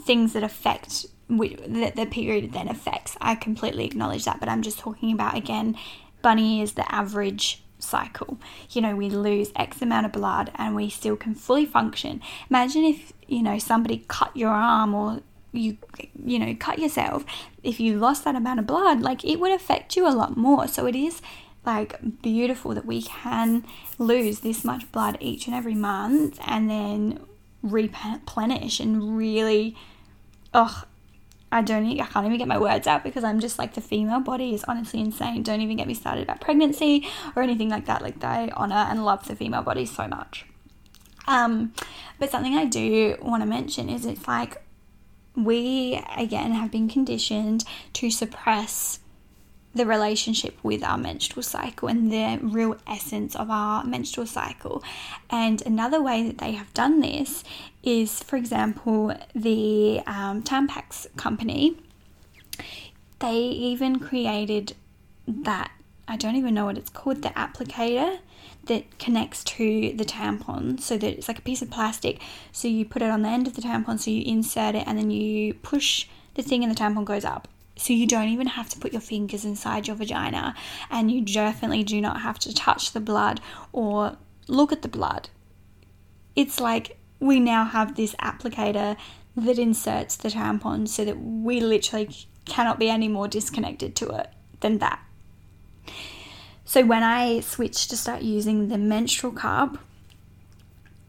things that affect that the period then affects. I completely acknowledge that, but I'm just talking about again, bunny is the average cycle. You know, we lose X amount of blood and we still can fully function. Imagine if, you know, somebody cut your arm or you you know cut yourself if you lost that amount of blood like it would affect you a lot more so it is like beautiful that we can lose this much blood each and every month and then replenish and really oh I don't I can't even get my words out because I'm just like the female body is honestly insane. Don't even get me started about pregnancy or anything like that. Like I honor and love the female body so much. Um, but something I do want to mention is it's like we again have been conditioned to suppress the relationship with our menstrual cycle and the real essence of our menstrual cycle. And another way that they have done this is, for example, the um, Tampax company. They even created that I don't even know what it's called the applicator that connects to the tampon so that it's like a piece of plastic. So you put it on the end of the tampon, so you insert it and then you push the thing and the tampon goes up. So you don't even have to put your fingers inside your vagina, and you definitely do not have to touch the blood or look at the blood. It's like we now have this applicator that inserts the tampon so that we literally cannot be any more disconnected to it than that. So when I switched to start using the menstrual cup,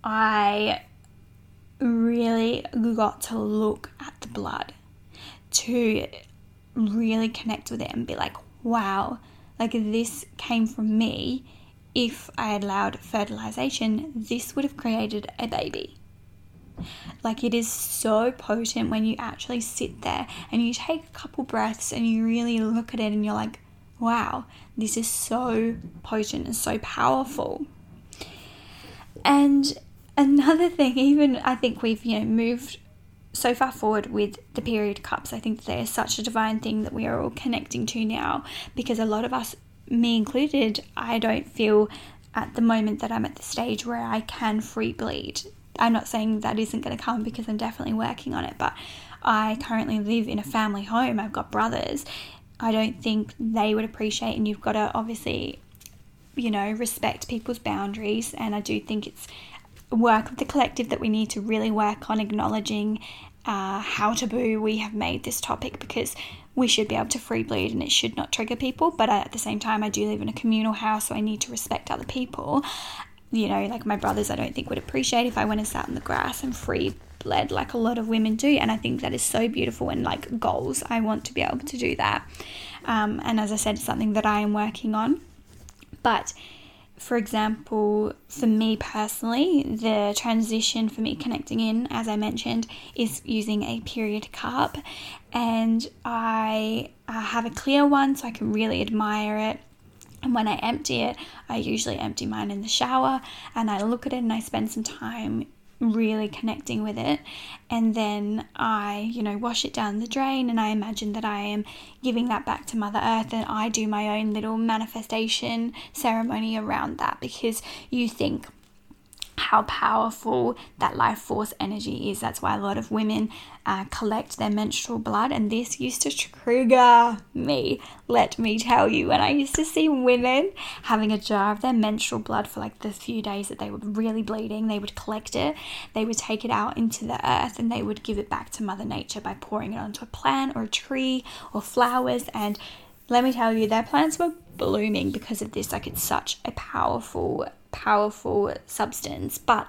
I really got to look at the blood to really connect with it and be like, wow, like this came from me. If I had allowed fertilization, this would have created a baby. Like it is so potent when you actually sit there and you take a couple breaths and you really look at it and you're like, wow, this is so potent and so powerful. And another thing, even I think we've, you know, moved so far forward with the period cups. I think they're such a divine thing that we are all connecting to now because a lot of us, me included, I don't feel at the moment that I'm at the stage where I can free bleed. I'm not saying that isn't going to come because I'm definitely working on it, but I currently live in a family home. I've got brothers. I don't think they would appreciate, and you've got to obviously, you know, respect people's boundaries. And I do think it's work of the collective that we need to really work on acknowledging uh, how taboo we have made this topic because we should be able to free bleed and it should not trigger people. But at the same time, I do live in a communal house, so I need to respect other people. You know, like my brothers, I don't think would appreciate if I went and sat in the grass and free bled like a lot of women do. And I think that is so beautiful and like goals. I want to be able to do that. Um, and as I said, it's something that I am working on. But for example, for me personally, the transition for me connecting in, as I mentioned, is using a period cup. And I have a clear one so I can really admire it. And when I empty it, I usually empty mine in the shower and I look at it and I spend some time really connecting with it. And then I you know wash it down the drain and I imagine that I am giving that back to mother earth and I do my own little manifestation ceremony around that because you think how powerful that life force energy is. That's why a lot of women uh, collect their menstrual blood, and this used to trigger me. Let me tell you, when I used to see women having a jar of their menstrual blood for like the few days that they were really bleeding, they would collect it, they would take it out into the earth, and they would give it back to Mother Nature by pouring it onto a plant or a tree or flowers. And let me tell you, their plants were blooming because of this. Like, it's such a powerful powerful substance. But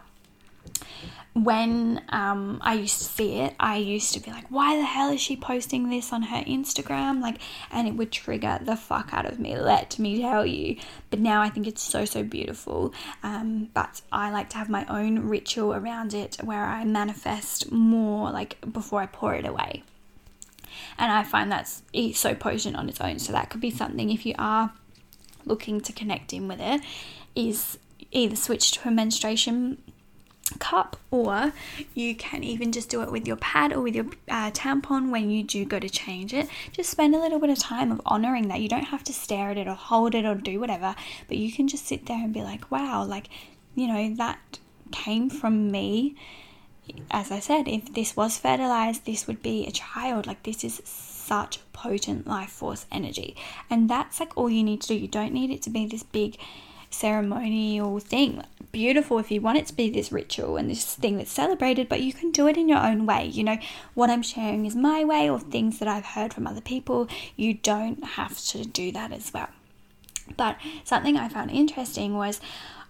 when um, I used to see it, I used to be like, why the hell is she posting this on her Instagram? Like, and it would trigger the fuck out of me, let me tell you. But now I think it's so, so beautiful. Um, but I like to have my own ritual around it where I manifest more, like, before I pour it away. And I find that's so potent on its own. So that could be something if you are looking to connect in with it, is either switch to a menstruation cup or you can even just do it with your pad or with your uh, tampon when you do go to change it just spend a little bit of time of honoring that you don't have to stare at it or hold it or do whatever but you can just sit there and be like wow like you know that came from me as i said if this was fertilized this would be a child like this is such potent life force energy and that's like all you need to do you don't need it to be this big ceremonial thing. Beautiful if you want it to be this ritual and this thing that's celebrated, but you can do it in your own way. You know, what I'm sharing is my way or things that I've heard from other people. You don't have to do that as well. But something I found interesting was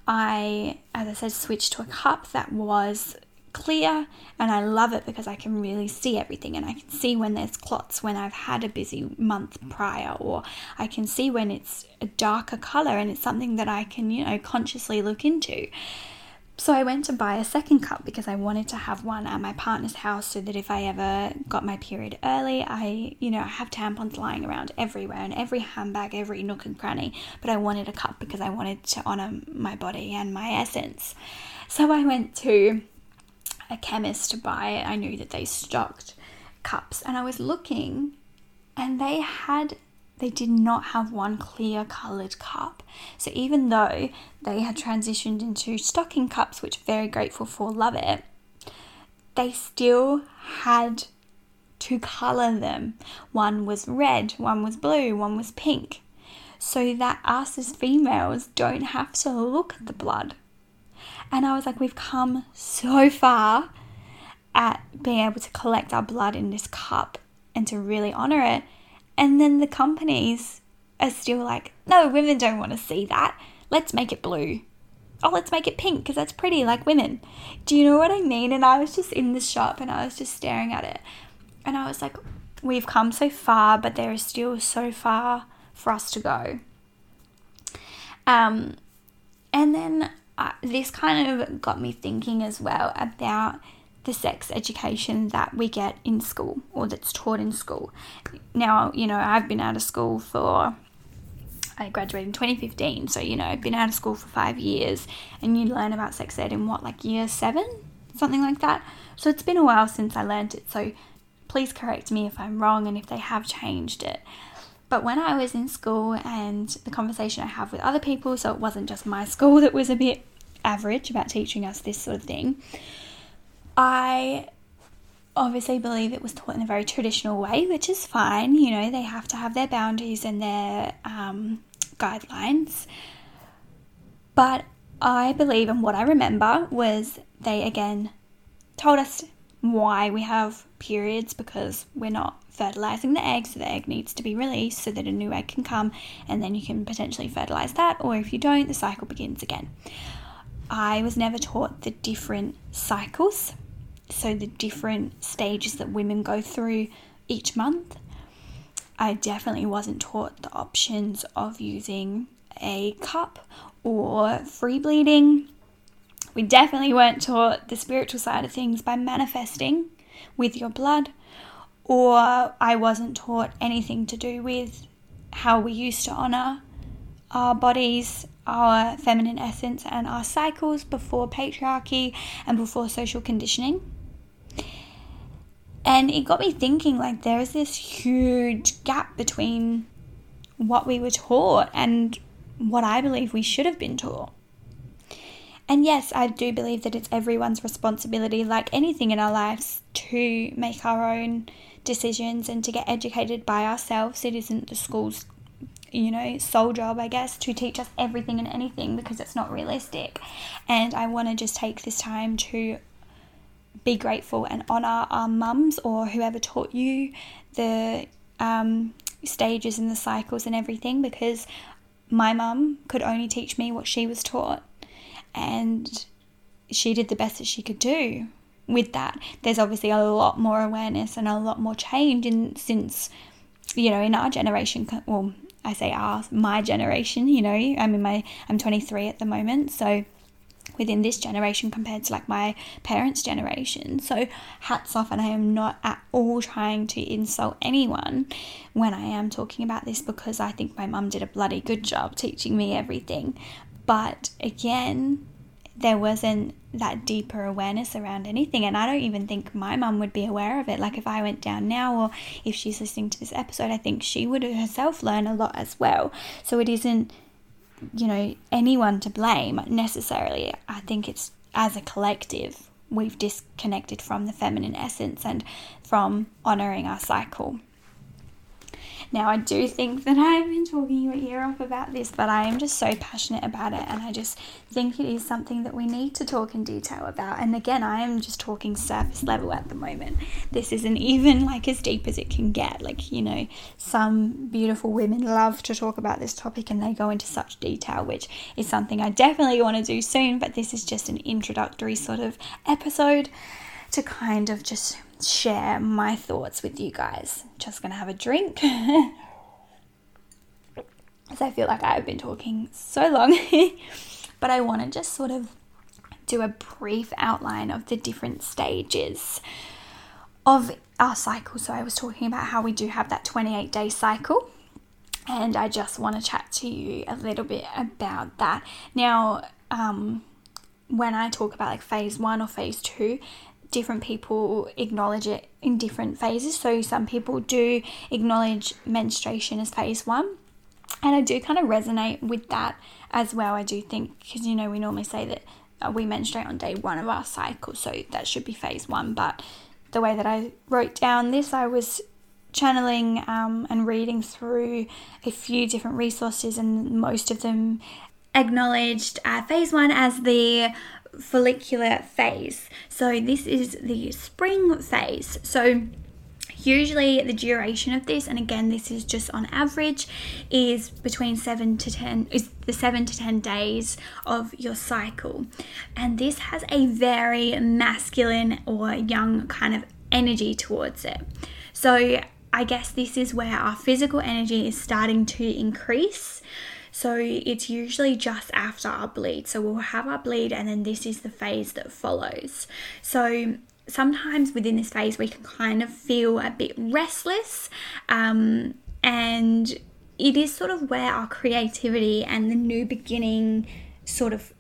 I, as I said, switched to a cup that was clear and I love it because I can really see everything and I can see when there's clots when I've had a busy month prior or I can see when it's a darker color and it's something that I can, you know, consciously look into. So I went to buy a second cup because I wanted to have one at my partner's house so that if I ever got my period early, I, you know, I have tampons lying around everywhere in every handbag, every nook and cranny, but I wanted a cup because I wanted to honor my body and my essence. So I went to a chemist to buy it. I knew that they stocked cups and I was looking and they had they did not have one clear colored cup. So even though they had transitioned into stocking cups, which very grateful for, love it, they still had to color them. One was red, one was blue, one was pink. So that us as females don't have to look at the blood. And I was like, we've come so far at being able to collect our blood in this cup and to really honor it. And then the companies are still like, no, women don't want to see that. Let's make it blue. Oh, let's make it pink because that's pretty like women. Do you know what I mean? And I was just in the shop and I was just staring at it. And I was like, we've come so far, but there is still so far for us to go. Um, and then this kind of got me thinking as well about the sex education that we get in school or that's taught in school. Now, you know, I've been out of school for I graduated in 2015, so you know, I've been out of school for five years, and you learn about sex ed in what, like year seven? Something like that. So it's been a while since I learned it, so please correct me if I'm wrong and if they have changed it. But when I was in school and the conversation I have with other people, so it wasn't just my school that was a bit average about teaching us this sort of thing, I obviously believe it was taught in a very traditional way, which is fine. You know, they have to have their boundaries and their um, guidelines. But I believe, and what I remember was they again told us why we have periods because we're not fertilizing the egg, so the egg needs to be released so that a new egg can come, and then you can potentially fertilize that, or if you don't, the cycle begins again. I was never taught the different cycles, so the different stages that women go through each month. I definitely wasn't taught the options of using a cup or free bleeding. We definitely weren't taught the spiritual side of things by manifesting with your blood, or I wasn't taught anything to do with how we used to honor our bodies, our feminine essence, and our cycles before patriarchy and before social conditioning. And it got me thinking like, there is this huge gap between what we were taught and what I believe we should have been taught. And yes, I do believe that it's everyone's responsibility, like anything in our lives, to make our own decisions and to get educated by ourselves. It isn't the school's, you know, sole job, I guess, to teach us everything and anything because it's not realistic. And I want to just take this time to be grateful and honor our mums or whoever taught you the um, stages and the cycles and everything because my mum could only teach me what she was taught and she did the best that she could do with that there's obviously a lot more awareness and a lot more change in since you know in our generation well i say our my generation you know i'm in my i'm 23 at the moment so within this generation compared to like my parents' generation. So, hats off, and I am not at all trying to insult anyone when I am talking about this because I think my mum did a bloody good job teaching me everything. But again, there wasn't that deeper awareness around anything. And I don't even think my mum would be aware of it. Like if I went down now, or if she's listening to this episode, I think she would herself learn a lot as well. So it isn't you know, anyone to blame necessarily. I think it's as a collective, we've disconnected from the feminine essence and from honoring our cycle. Now, I do think that I've been talking your ear off about this, but I am just so passionate about it, and I just think it is something that we need to talk in detail about. And again, I am just talking surface level at the moment. This isn't even like as deep as it can get. Like, you know, some beautiful women love to talk about this topic and they go into such detail, which is something I definitely want to do soon, but this is just an introductory sort of episode to kind of just share my thoughts with you guys. Just gonna have a drink. Because I feel like I've been talking so long, but I want to just sort of do a brief outline of the different stages of our cycle. So, I was talking about how we do have that 28 day cycle, and I just want to chat to you a little bit about that. Now, um, when I talk about like phase one or phase two, different people acknowledge it in different phases. So some people do acknowledge menstruation as phase one. And I do kind of resonate with that as well. I do think, because you know, we normally say that uh, we menstruate on day one of our cycle, so that should be phase one. But the way that I wrote down this, I was channeling um, and reading through a few different resources, and most of them acknowledged uh, phase one as the follicular phase. So, this is the spring phase. So, usually the duration of this and again this is just on average is between 7 to 10 is the 7 to 10 days of your cycle and this has a very masculine or young kind of energy towards it so i guess this is where our physical energy is starting to increase so it's usually just after our bleed. So we'll have our bleed, and then this is the phase that follows. So sometimes within this phase, we can kind of feel a bit restless. Um, and it is sort of where our creativity and the new beginning sort of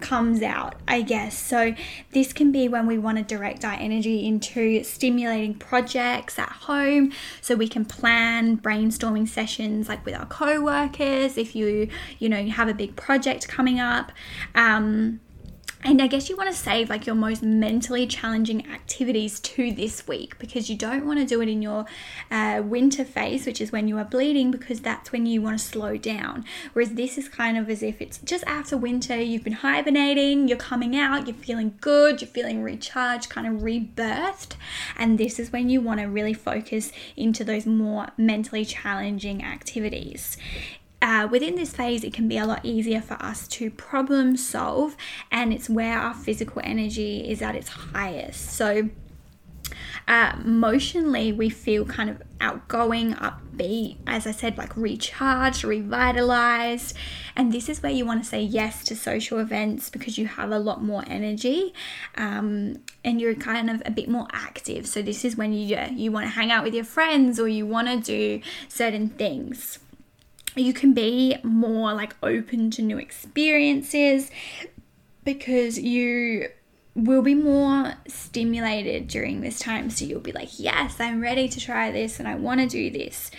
comes out, I guess. So, this can be when we want to direct our energy into stimulating projects at home so we can plan brainstorming sessions like with our co workers if you, you know, you have a big project coming up. Um, and I guess you want to save like your most mentally challenging activities to this week because you don't want to do it in your uh, winter phase, which is when you are bleeding, because that's when you want to slow down. Whereas this is kind of as if it's just after winter, you've been hibernating, you're coming out, you're feeling good, you're feeling recharged, kind of rebirthed. And this is when you want to really focus into those more mentally challenging activities uh, within this phase, it can be a lot easier for us to problem solve, and it's where our physical energy is at its highest. So, Uh, emotionally, we feel kind of outgoing, upbeat, as I said, like recharged, revitalized. And this is where you want to say yes to social events because you have a lot more energy um, and you're kind of a bit more active. So, this is when you, you want to hang out with your friends or you want to do certain things. You can be more like open to new experiences because you will be more stimulated during this time. So you'll be like, yes, I'm ready to try this and I want to do this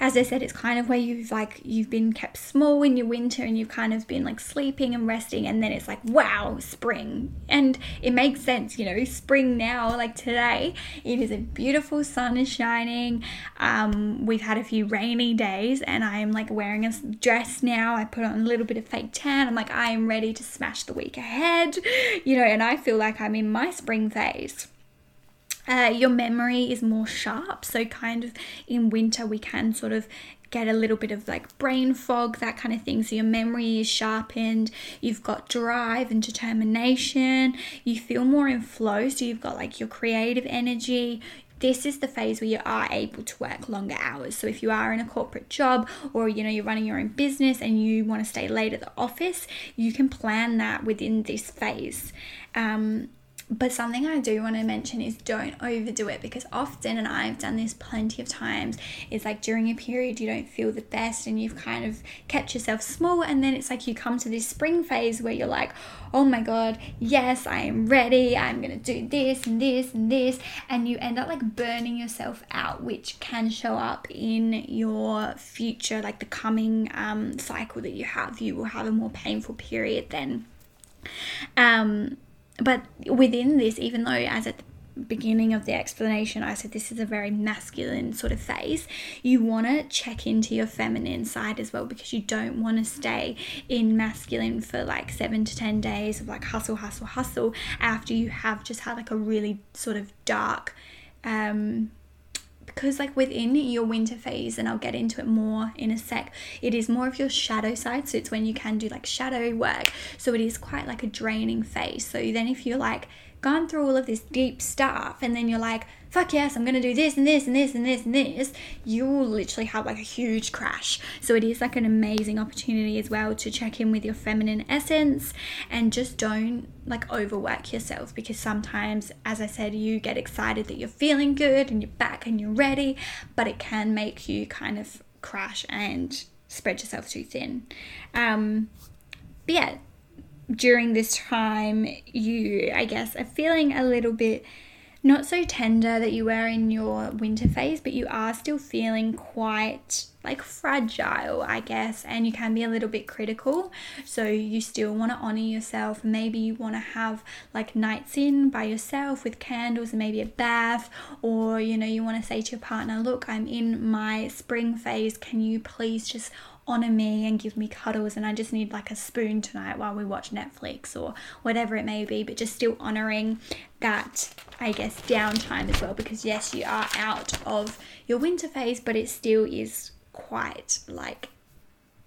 as I said, it's kind of where you've like you've been kept small in your winter and you've kind of been like sleeping and resting, and then it's like wow, spring, and it makes sense, you know, spring now, like today, it is a beautiful sun is shining. Um, we've had a few rainy days, and I'm like wearing a dress now. I put on a little bit of fake tan. I'm like I am ready to smash the week ahead, you know, and I feel like I'm in my spring phase. Uh, your memory is more sharp. So, kind of in winter, we can sort of get a little bit of like brain fog, that kind of thing. So your memory is sharpened, you've got drive and determination, you feel more in flow. So you've got like your creative energy. This is the phase where you are able to work longer hours. So if you are in a corporate job or you know you're running your own business and you want to stay late at the office, you can plan that within this phase. Um, but something I do want to mention is don't overdo it because often, and I've done this plenty of times, is like during a period you don't feel the best and you've kind of kept yourself small, and then it's like you come to this spring phase where you're like, oh my god, yes, I am ready, I'm gonna do this and this and this, and you end up like burning yourself out, which can show up in your future, like the coming um, cycle that you have. You will have a more painful period then. Um, but within this, even though as at the beginning of the explanation, I said this is a very masculine sort of phase, you want to check into your feminine side as well because you don't want to stay in masculine for like seven to 10 days of like hustle, hustle, hustle after you have just had like a really sort of dark, um, because like within your winter phase and I'll get into it more in a sec it is more of your shadow side. So it's when you can do like shadow work. So it is quite like a draining phase. So then if you're like gone through all of this deep stuff and then you're like fuck yes, I'm gonna do this and this and this and this and this, you will literally have like a huge crash. So it is like an amazing opportunity as well to check in with your feminine essence and just don't like overwork yourself because sometimes, as I said, you get excited that you're feeling good and you're back and you're ready, but it can make you kind of crash and spread yourself too thin. Um, but yeah, during this time, you, I guess, are feeling a little bit not so tender that you were in your winter phase, but you are still feeling quite like fragile, I guess, and you can be a little bit critical. So you still want to honor yourself. Maybe you want to have like nights in by yourself with candles and maybe a bath, or you know, you want to say to your partner, Look, I'm in my spring phase. Can you please just honor me and give me cuddles and I just need like a spoon tonight while we watch Netflix or whatever it may be, but just still honoring that, I guess, downtime as well because yes, you are out of your winter phase, but it still is quite like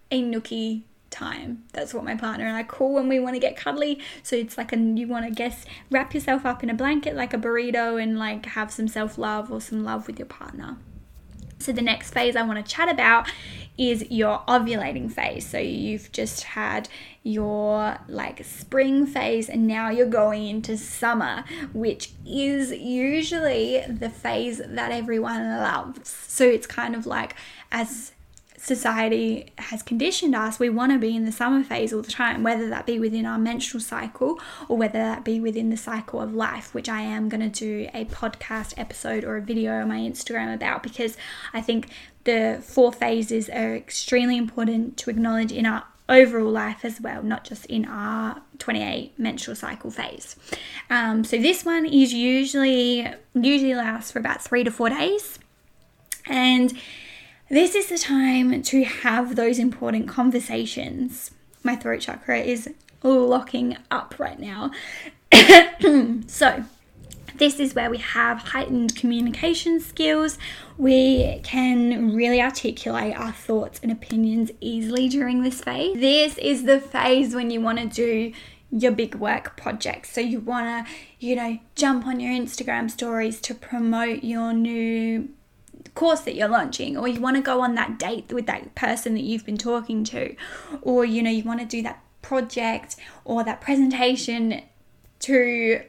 a nookie time. That's what my partner and I call when we want to get cuddly. So it's like a you want to guess wrap yourself up in a blanket like a burrito and like have some self-love or some love with your partner. So the next phase I want to chat about is your ovulating phase. So you've just had your like spring phase and now you're going into summer, which is usually the phase that everyone loves. So it's kind of like as society has conditioned us, we want to be in the summer phase all the time, whether that be within our menstrual cycle or whether that be within the cycle of life, which I am going to do a podcast episode or a video on my Instagram about because I think the four phases are extremely important to acknowledge in our overall life as well, not just in our 28 menstrual cycle phase. Um, so this one is usually usually lasts for about three to four days, and this is the time to have those important conversations. My throat chakra is locking up right now. so, this is where we have heightened communication skills. We can really articulate our thoughts and opinions easily during this phase. This is the phase when you want to do your big work projects. So you want to, you know, jump on your Instagram stories to promote your new course that you're launching or you want to go on that date with that person that you've been talking to or you know you want to do that project or that presentation to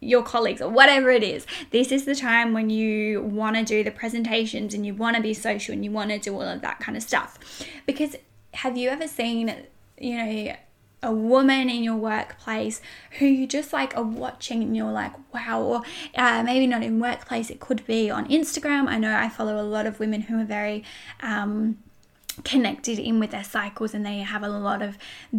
your colleagues or whatever it is. This is the time when you want to do the presentations and you want to be social and you want to do all of that kind of stuff. Because have you ever seen, you know, a woman in your workplace who you just like are watching and you're like wow or uh, maybe not in workplace it could be on instagram. I know i follow a lot of women who are very um, connected in with their cycles and they have a lot of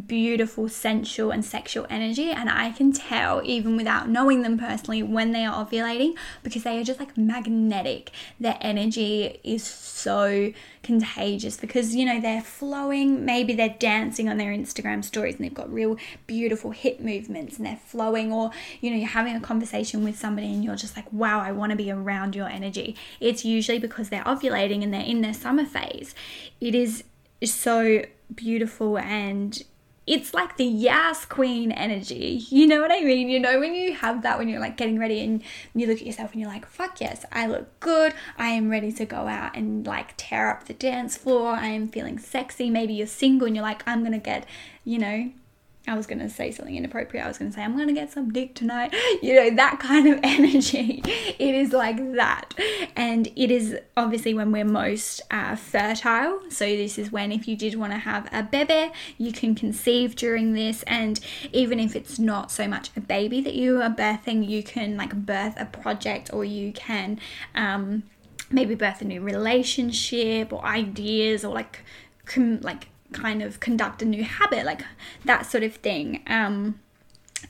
beautiful sensual and sexual energy. And I can tell even without knowing them personally when they are ovulating because they are just like magnetic. Their energy is so contagious because you know they're flowing. Maybe they're dancing on their Instagram stories and they've got real beautiful hip movements and they're flowing or you know you're having a conversation with somebody and you're just like wow I want to be around your energy. It's usually because they're ovulating and they're in their summer phase. It is so beautiful and it's like the yes queen energy. You know what I mean? You know when you have that when you're like getting ready and you look at yourself and you're like, fuck yes, I look good. I am ready to go out and like tear up the dance floor. I am feeling sexy. Maybe you're single and you're like, I'm gonna get, you know, I was going to say something inappropriate. I was going to say, I'm going to get some dick tonight. You know, that kind of energy. It is like that. And it is obviously when we're most uh, fertile. So, this is when, if you did want to have a baby, you can conceive during this. And even if it's not so much a baby that you are birthing, you can like birth a project or you can um, maybe birth a new relationship or ideas or like, com- like kind of conduct a new habit, like that sort of thing. Um,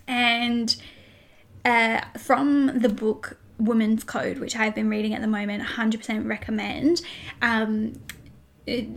and uh, from the book Woman's Code, which I've been reading at the moment, 100% recommend. Um, it,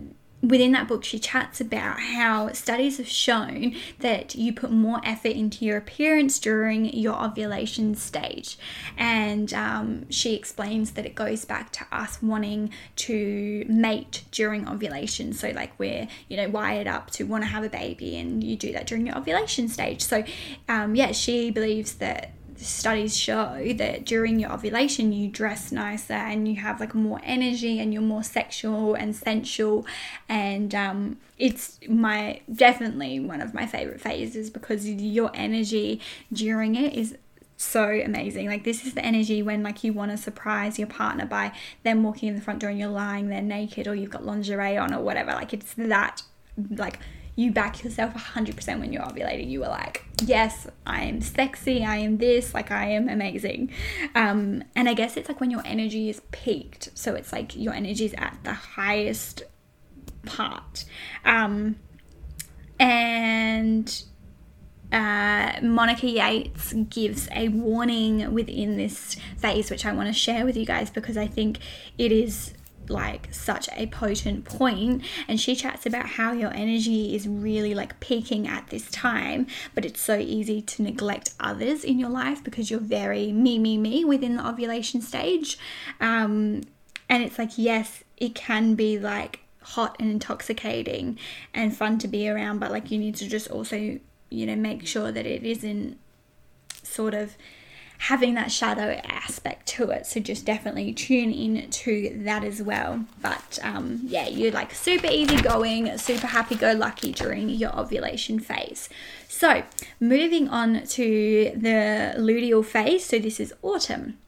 within that book, she chats about how studies have shown that you put more effort into your appearance during your ovulation stage. And um, she explains that it goes back to us wanting to mate during ovulation. So, like, we're, you know, wired up to want to have a baby, and you do that during your ovulation stage. So, um, yeah, she believes that studies show that during your ovulation you dress nicer and you have like more energy and you're more sexual and sensual and um, it's my definitely one of my favorite phases because your energy during it is so amazing. Like this is the energy when like you want to surprise your partner by them walking in the front door and you're lying there naked or you've got lingerie on or whatever. Like it's that like you back yourself 100% when you're ovulating. You were like, yes, I am sexy, I am this, like I am amazing. Um, and I guess it's like when your energy is peaked. So it's like your energy is at the highest part. Um, and uh, Monica Yates gives a warning within this phase, which I want to share with you guys because I think it is like such a potent point. And she chats about how your energy is really like peaking at this time but it's so easy to neglect others in your life because you're very me me me within the ovulation stage. Um and it's like yes it can be like hot and intoxicating and fun to be around but like you need to just also you know make sure that it isn't sort of having that shadow aspect to it. So just definitely tune in to that as well. But um, yeah, you're like super easygoing, super happy go lucky during your ovulation phase. So moving on to the luteal phase. So this is autumn.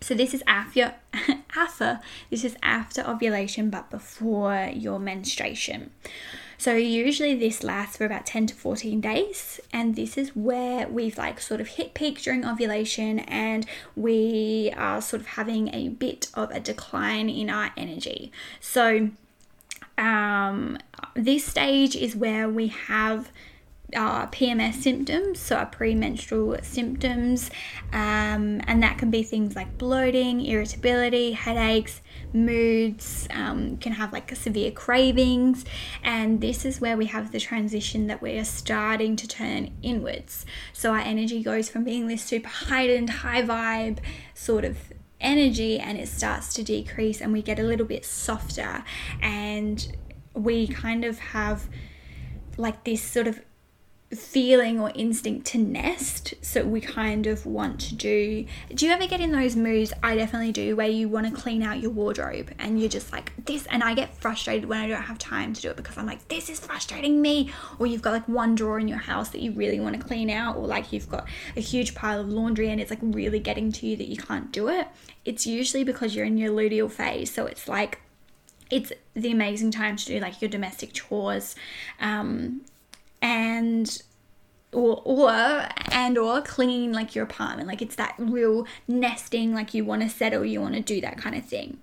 So this is after after this is after ovulation but before your menstruation. So usually this lasts for about 10 to 14 days and this is where we've like sort of hit peak during ovulation and we are sort of having a bit of a decline in our energy. So um, this stage is where we have uh, PMS symptoms, so our premenstrual symptoms, um, and that can be things like bloating, irritability, headaches, moods, um, can have like severe cravings, and this is where we have the transition that we are starting to turn inwards. So our energy goes from being this super heightened, high vibe sort of energy, and it starts to decrease, and we get a little bit softer, and we kind of have like this sort of feeling or instinct to nest. So we kind of want to do. Do you ever get in those moods? I definitely do, where you want to clean out your wardrobe and you're just like this. And I get frustrated when I don't have time to do it because I'm like, this is frustrating me. Or you've got like one drawer in your house that you really want to clean out, or like you've got a huge pile of laundry and it's like really getting to you that you can't do it. It's usually because you're in your luteal phase. So it's like, it's the amazing time to do like your domestic chores um, and or or and or clean like your apartment. Like it's that real nesting like you want to settle you want to do that kind of thing.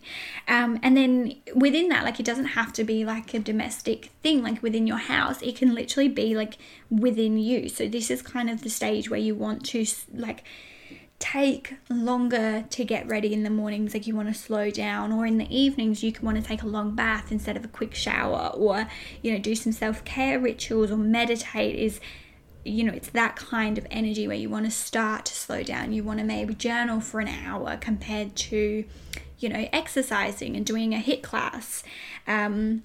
Um, and then within that like it doesn't have to be like a domestic thing. Like within your house it can literally be like within you. So this is kind of the stage where you want to like take longer to get ready in the mornings like you want to slow down or in the evenings you can want to take a long bath instead of a quick shower or you know do some self-care rituals or meditate is you know it's that kind of energy where you want to start to slow down. You want to maybe journal for an hour compared to you know exercising and doing a HIIT class. Um,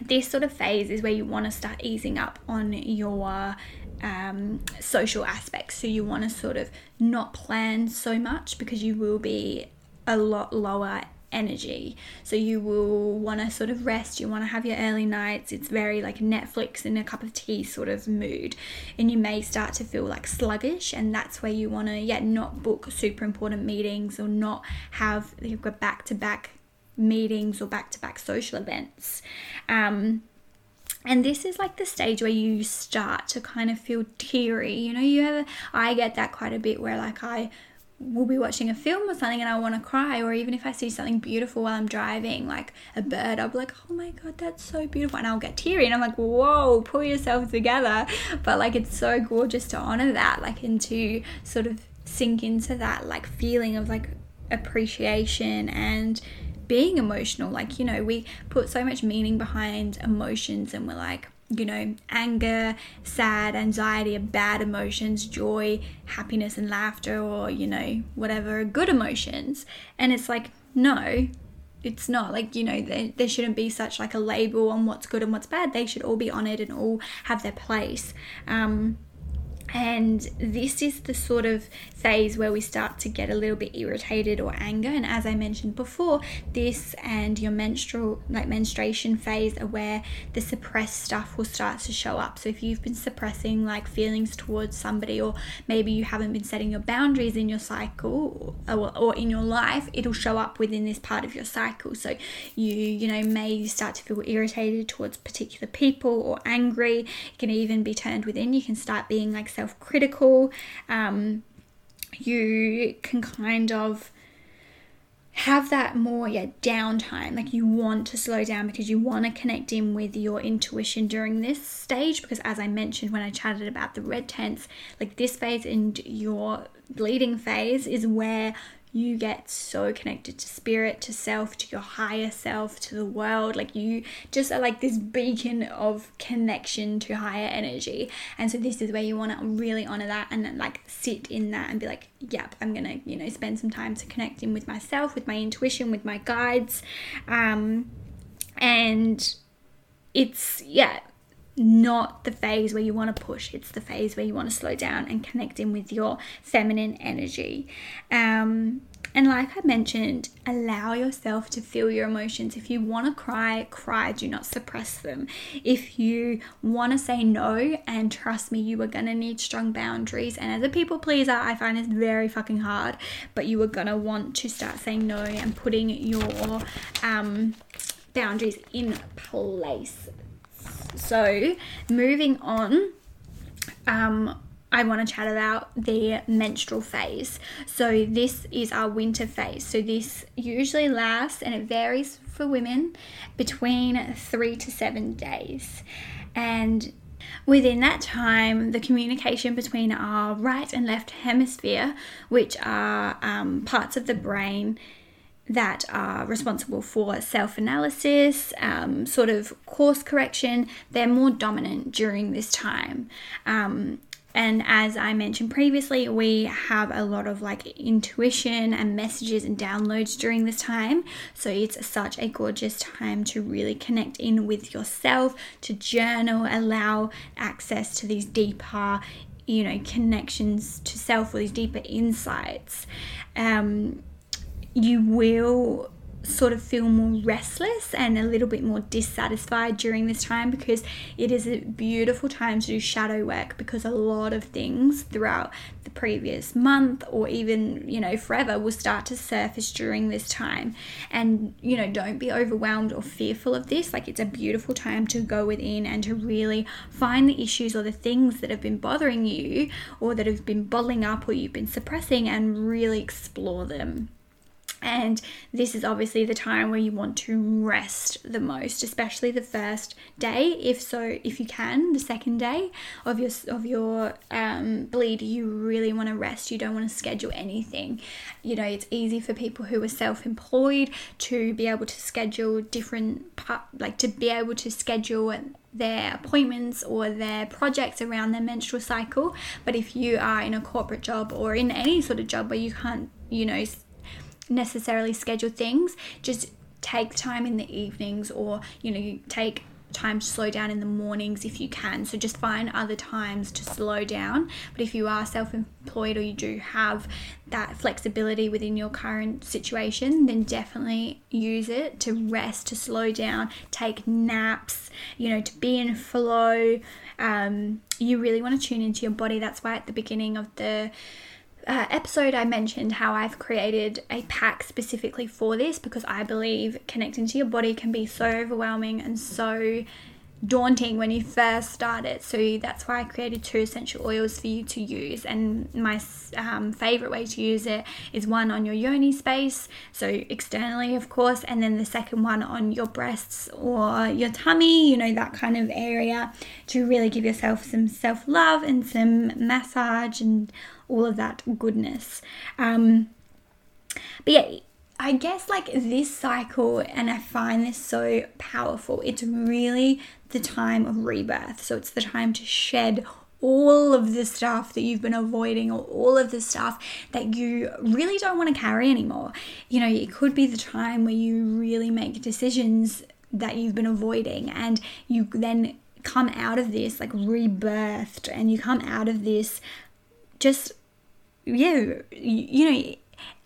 this sort of phase is where you want to start easing up on your um, social aspects. So you want to sort of not plan so much because you will be a lot lower energy. So you will want to sort of rest, you want to have your early nights. It's very like Netflix and a cup of tea sort of mood. And you may start to feel like sluggish and that's where you want to yeah, not book super important meetings or not have you've got back to back meetings or back to back social events. Um and this is like the stage where you start to kind of feel teary you know you have i get that quite a bit where like i will be watching a film or something and I want to cry, or even if I see something beautiful while I'm driving, like a bird, I'll be like, oh my god, that's so beautiful, and I'll get teary, and I'm like, whoa, pull yourself together. But like, it's so gorgeous to honor that, like, and to sort of sink into that like feeling of like appreciation and being emotional. Like, you know, we put so much meaning behind emotions and we're like, you know, anger, sad, anxiety are bad emotions, joy, happiness, and laughter, or, you know, whatever good emotions. And it's like, no, it's not like you know there, there shouldn't be such like a label on what's good and what's bad they should all be honored and all have their place um, and this is the sort of phase where we start to get a little bit irritated or anger. And as I mentioned before, this and your menstrual, like menstruation phase, are where the suppressed stuff will start to show up. So if you've been suppressing like feelings towards somebody, or maybe you haven't been setting your boundaries in your cycle or, or in your life, it'll show up within this part of your cycle. So you, you know, may start to feel irritated towards particular people or angry. It can even be turned within. You can start being like self critical. Um, you can kind of have that more yeah downtime like you want to slow down because you want to connect in with your intuition during this stage because as i mentioned when i chatted about the red tents like this phase and your bleeding phase is where you get so connected to spirit, to self, to your higher self, to the world. Like you just are like this beacon of connection to higher energy. And so this is where you want to really honor that and like sit in that and be like, yep, I'm gonna, you know, spend some time to connect in with myself, with my intuition, with my guides. Um and it's yeah not the phase where you want to push it's the phase where you want to slow down and connect in with your feminine energy um, and like I mentioned, allow yourself to feel your emotions. If you want to cry, cry, do not suppress them. If you want to say no, and trust me, you are going to need strong boundaries. And as a people pleaser, I find this very fucking hard, but you are going to want to start saying no and putting your um, boundaries in place so, moving on, um, I want to chat about the menstrual phase. So, this is our winter phase. So, this usually lasts and it varies for women between three to seven days. And Within that time, the communication between our right and left hemisphere, which are um, parts of the brain that are responsible for self analysis, um, sort of course correction, they're more dominant during this time. Um, And as I mentioned previously, we have a lot of like intuition and messages and downloads during this time. So it's such a gorgeous time to really connect in with yourself, to journal, allow access to these deeper you know connections to self or these deeper insights um, you will sort of feel more restless and a little bit more dissatisfied during this time because it is a beautiful time to do shadow work because a lot of things throughout the previous month or even you know forever will start to surface during this time. And you know don't be overwhelmed or fearful of this. Like it's a beautiful time to go within and to really find the issues or the things that have been bothering you or that have been bottling up or you've been suppressing and really explore them and this is obviously the time where you want to rest the most especially the first day. If so if you can the second day of your of your um, bleed you really want to rest. You don't want to schedule anything. You know it's easy for people who are self-employed to be able to schedule different part like to be able to schedule their appointments or their projects around their menstrual cycle. But if you are in a corporate job or in any sort of job where you can't you know necessarily schedule things. Just take time in the evenings or, you know, you take time to slow down in the mornings if you can. So just find other times to slow down. But if you are self employed or you do have that flexibility within your current situation, then definitely use it to rest, to slow down, take naps, you know, to be in flow. Um, you really want to tune into your body. That's why at the beginning of the uh, episode, I mentioned how I've created a pack specifically for this because I believe connecting to your body can be so overwhelming and so daunting when you first start it. So that's why I created two essential oils for you to use. And my um, favorite way to use it is one on your yoni space, so externally, of course, and then the second one on your breasts or your tummy, you know, that kind of area to really give yourself some self love and some massage and all of that goodness. Um, but yeah, I guess like this cycle, and I find this so powerful, it's really the time of rebirth. So it's the time to shed all of the stuff that you've been avoiding or all of the stuff that you really don't want to carry anymore. You know, it could be the time where you really make decisions that you've been avoiding and you then come out of this like rebirthed and you come out of this just yeah you know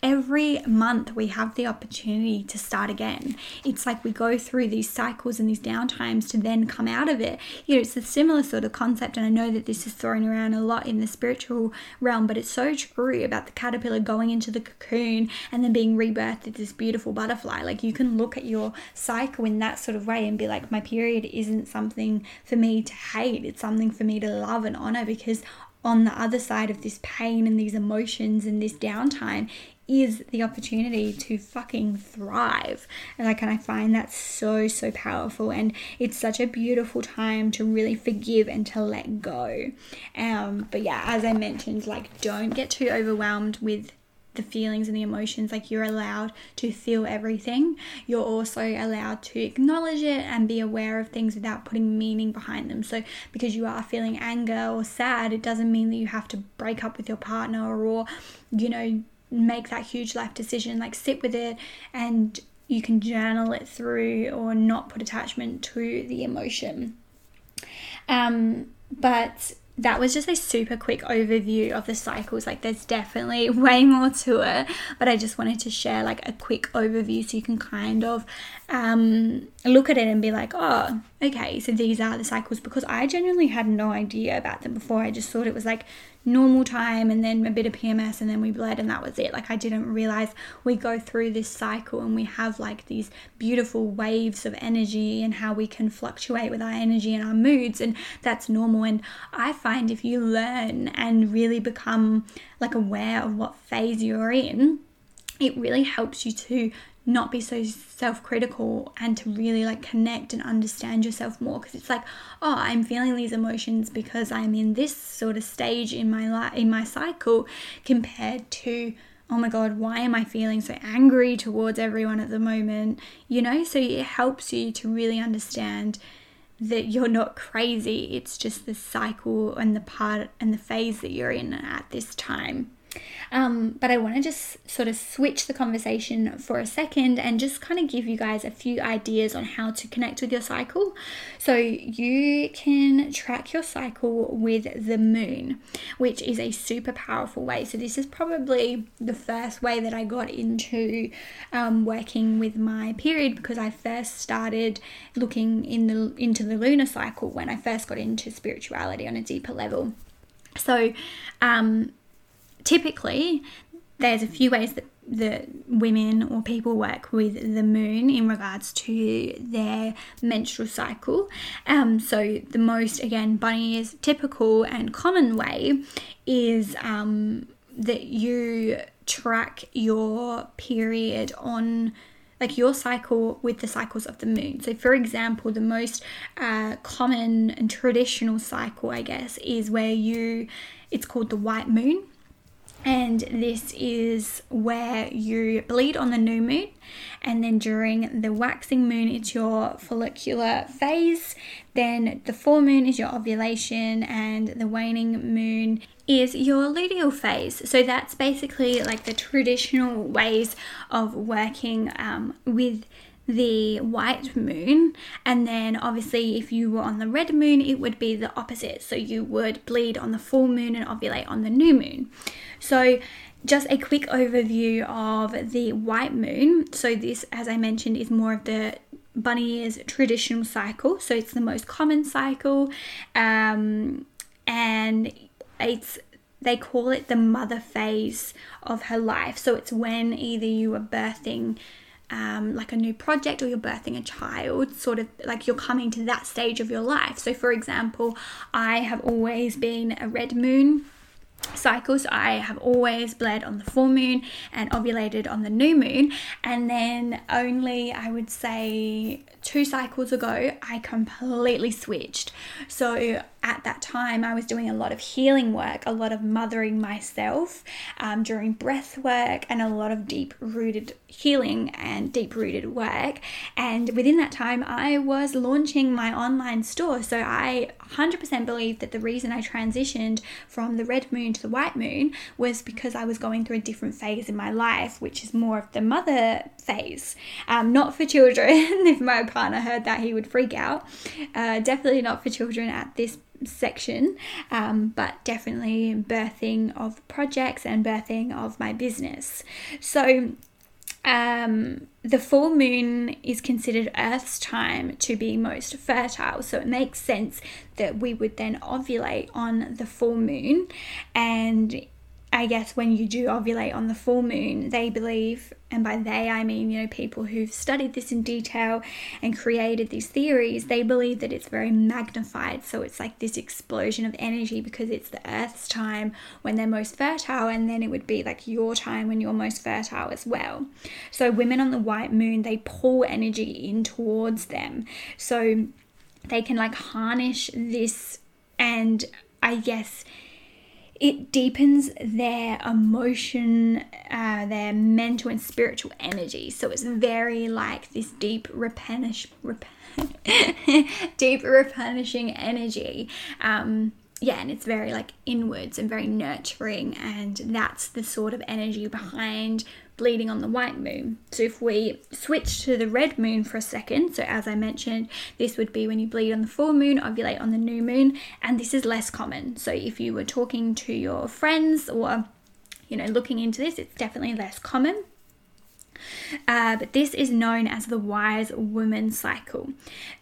every month we have the opportunity to start again. It's like we go through these cycles and these downtimes to then come out of it. You know, it's a similar sort of concept, and I know that this is thrown around a lot in the spiritual realm, but it's so true about the caterpillar going into the cocoon and then being rebirthed as this beautiful butterfly. Like you can look at your cycle in that sort of way and be like, my period isn't something for me to hate, it's something for me to love and honor because on the other side of this pain and these emotions and this downtime is the opportunity to fucking thrive. And like, and I find that so, so powerful. And it's such a beautiful time to really forgive and to let go. Um, but yeah, as I mentioned, like, don't get too overwhelmed with the feelings and the emotions like you're allowed to feel everything. You're also allowed to acknowledge it and be aware of things without putting meaning behind them. So because you are feeling anger or sad it doesn't mean that you have to break up with your partner or you know make that huge life decision. Like sit with it and you can journal it through or not put attachment to the emotion. Um but that was just a super quick overview of the cycles. Like, there's definitely way more to it, but I just wanted to share like a quick overview so you can kind of um, look at it and be like, oh, okay, so these are the cycles because I genuinely had no idea about them before. I just thought it was like normal time and then a bit of PMS and then we bled and that was it. Like I didn't realize we go through this cycle and we have like these beautiful waves of energy and how we can fluctuate with our energy and our moods and that's normal and I find if you learn and really become like aware of what phase you're in, it really helps you to not be so self-critical and to really like connect and understand yourself more because it's like oh i'm feeling these emotions because i'm in this sort of stage in my life in my cycle compared to oh my god why am i feeling so angry towards everyone at the moment you know so it helps you to really understand that you're not crazy. It's just the cycle and the part and the phase that you're in at this time. Um, but I want to just sort of switch the conversation for a second and just kind of give you guys a few ideas on how to connect with your cycle. So you can track your cycle with the moon, which is a super powerful way. So this is probably the first way that I got into um, working with my period because I first started looking in the into the lunar cycle when I first got into spirituality on a deeper level. So, um, typically there's a few ways that the women or people work with the moon in regards to their menstrual cycle. Um, so the most again bunny is typical and common way is um, that you track your period on like your cycle with the cycles of the moon. So, for example, the most uh, common and traditional cycle, I guess, is where you it's called the white moon and this is where you bleed on the new moon and then during the waxing moon it's your follicular phase then the full moon is your ovulation and the waning moon is your luteal phase. So that's basically like the traditional ways of working um, with the white moon and then obviously if you were on the red moon it would be the opposite. So you would bleed on the full moon and ovulate on the new moon. So just a quick overview of the white moon. So this as i mentioned is more of the bunny ears traditional cycle. So it's the most common cycle um, and it's they call it the mother phase of her life. So it's when either you are birthing um, like a new project or you're birthing a child, sort of like you're coming to that stage of your life. So, for example, I have always been a red moon cycles. I have always bled on the full moon and ovulated on the new moon. And then only, I would say, two cycles ago, I completely switched. So at that time, I was doing a lot of healing work, a lot of mothering myself um, during breath work, and a lot of deep rooted healing and deep rooted work. And within that time, I was launching my online store. So I 100% believe that the reason I transitioned from the red moon to the white moon was because I was going through a different phase in my life, which is more of the mother phase. Um, not for children. if my partner heard that, he would freak out. Uh, definitely not for children at this section, um, but definitely birthing of projects and birthing of my business. So, um, the full moon is considered Earth's time to be most fertile, so it makes sense that we would then ovulate on the full moon. And I guess when you do ovulate on the full moon, they believe, and by they I mean, you know, people who've studied this in detail and created these theories, they believe that it's very magnified. So it's like this explosion of energy because it's the Earth's time when they're most fertile, and then it would be like your time when you're most fertile as well. So women on the white moon, they pull energy in towards them. So they can like harness this and I guess it deepens their emotion, uh, their mental and spiritual energy. So it's very like this deep replenish, rep- deep replenishing energy. Um, yeah, and it's very like inwards and very nurturing, and that's the sort of energy behind bleeding on the white moon. So if we switch to the red moon for a second, so as I mentioned, this would be when you bleed on the full moon, ovulate on the new moon, and this is less common. So if you were talking to your friends or you know looking into this, it's definitely less common. Uh, but this is known as the wise woman cycle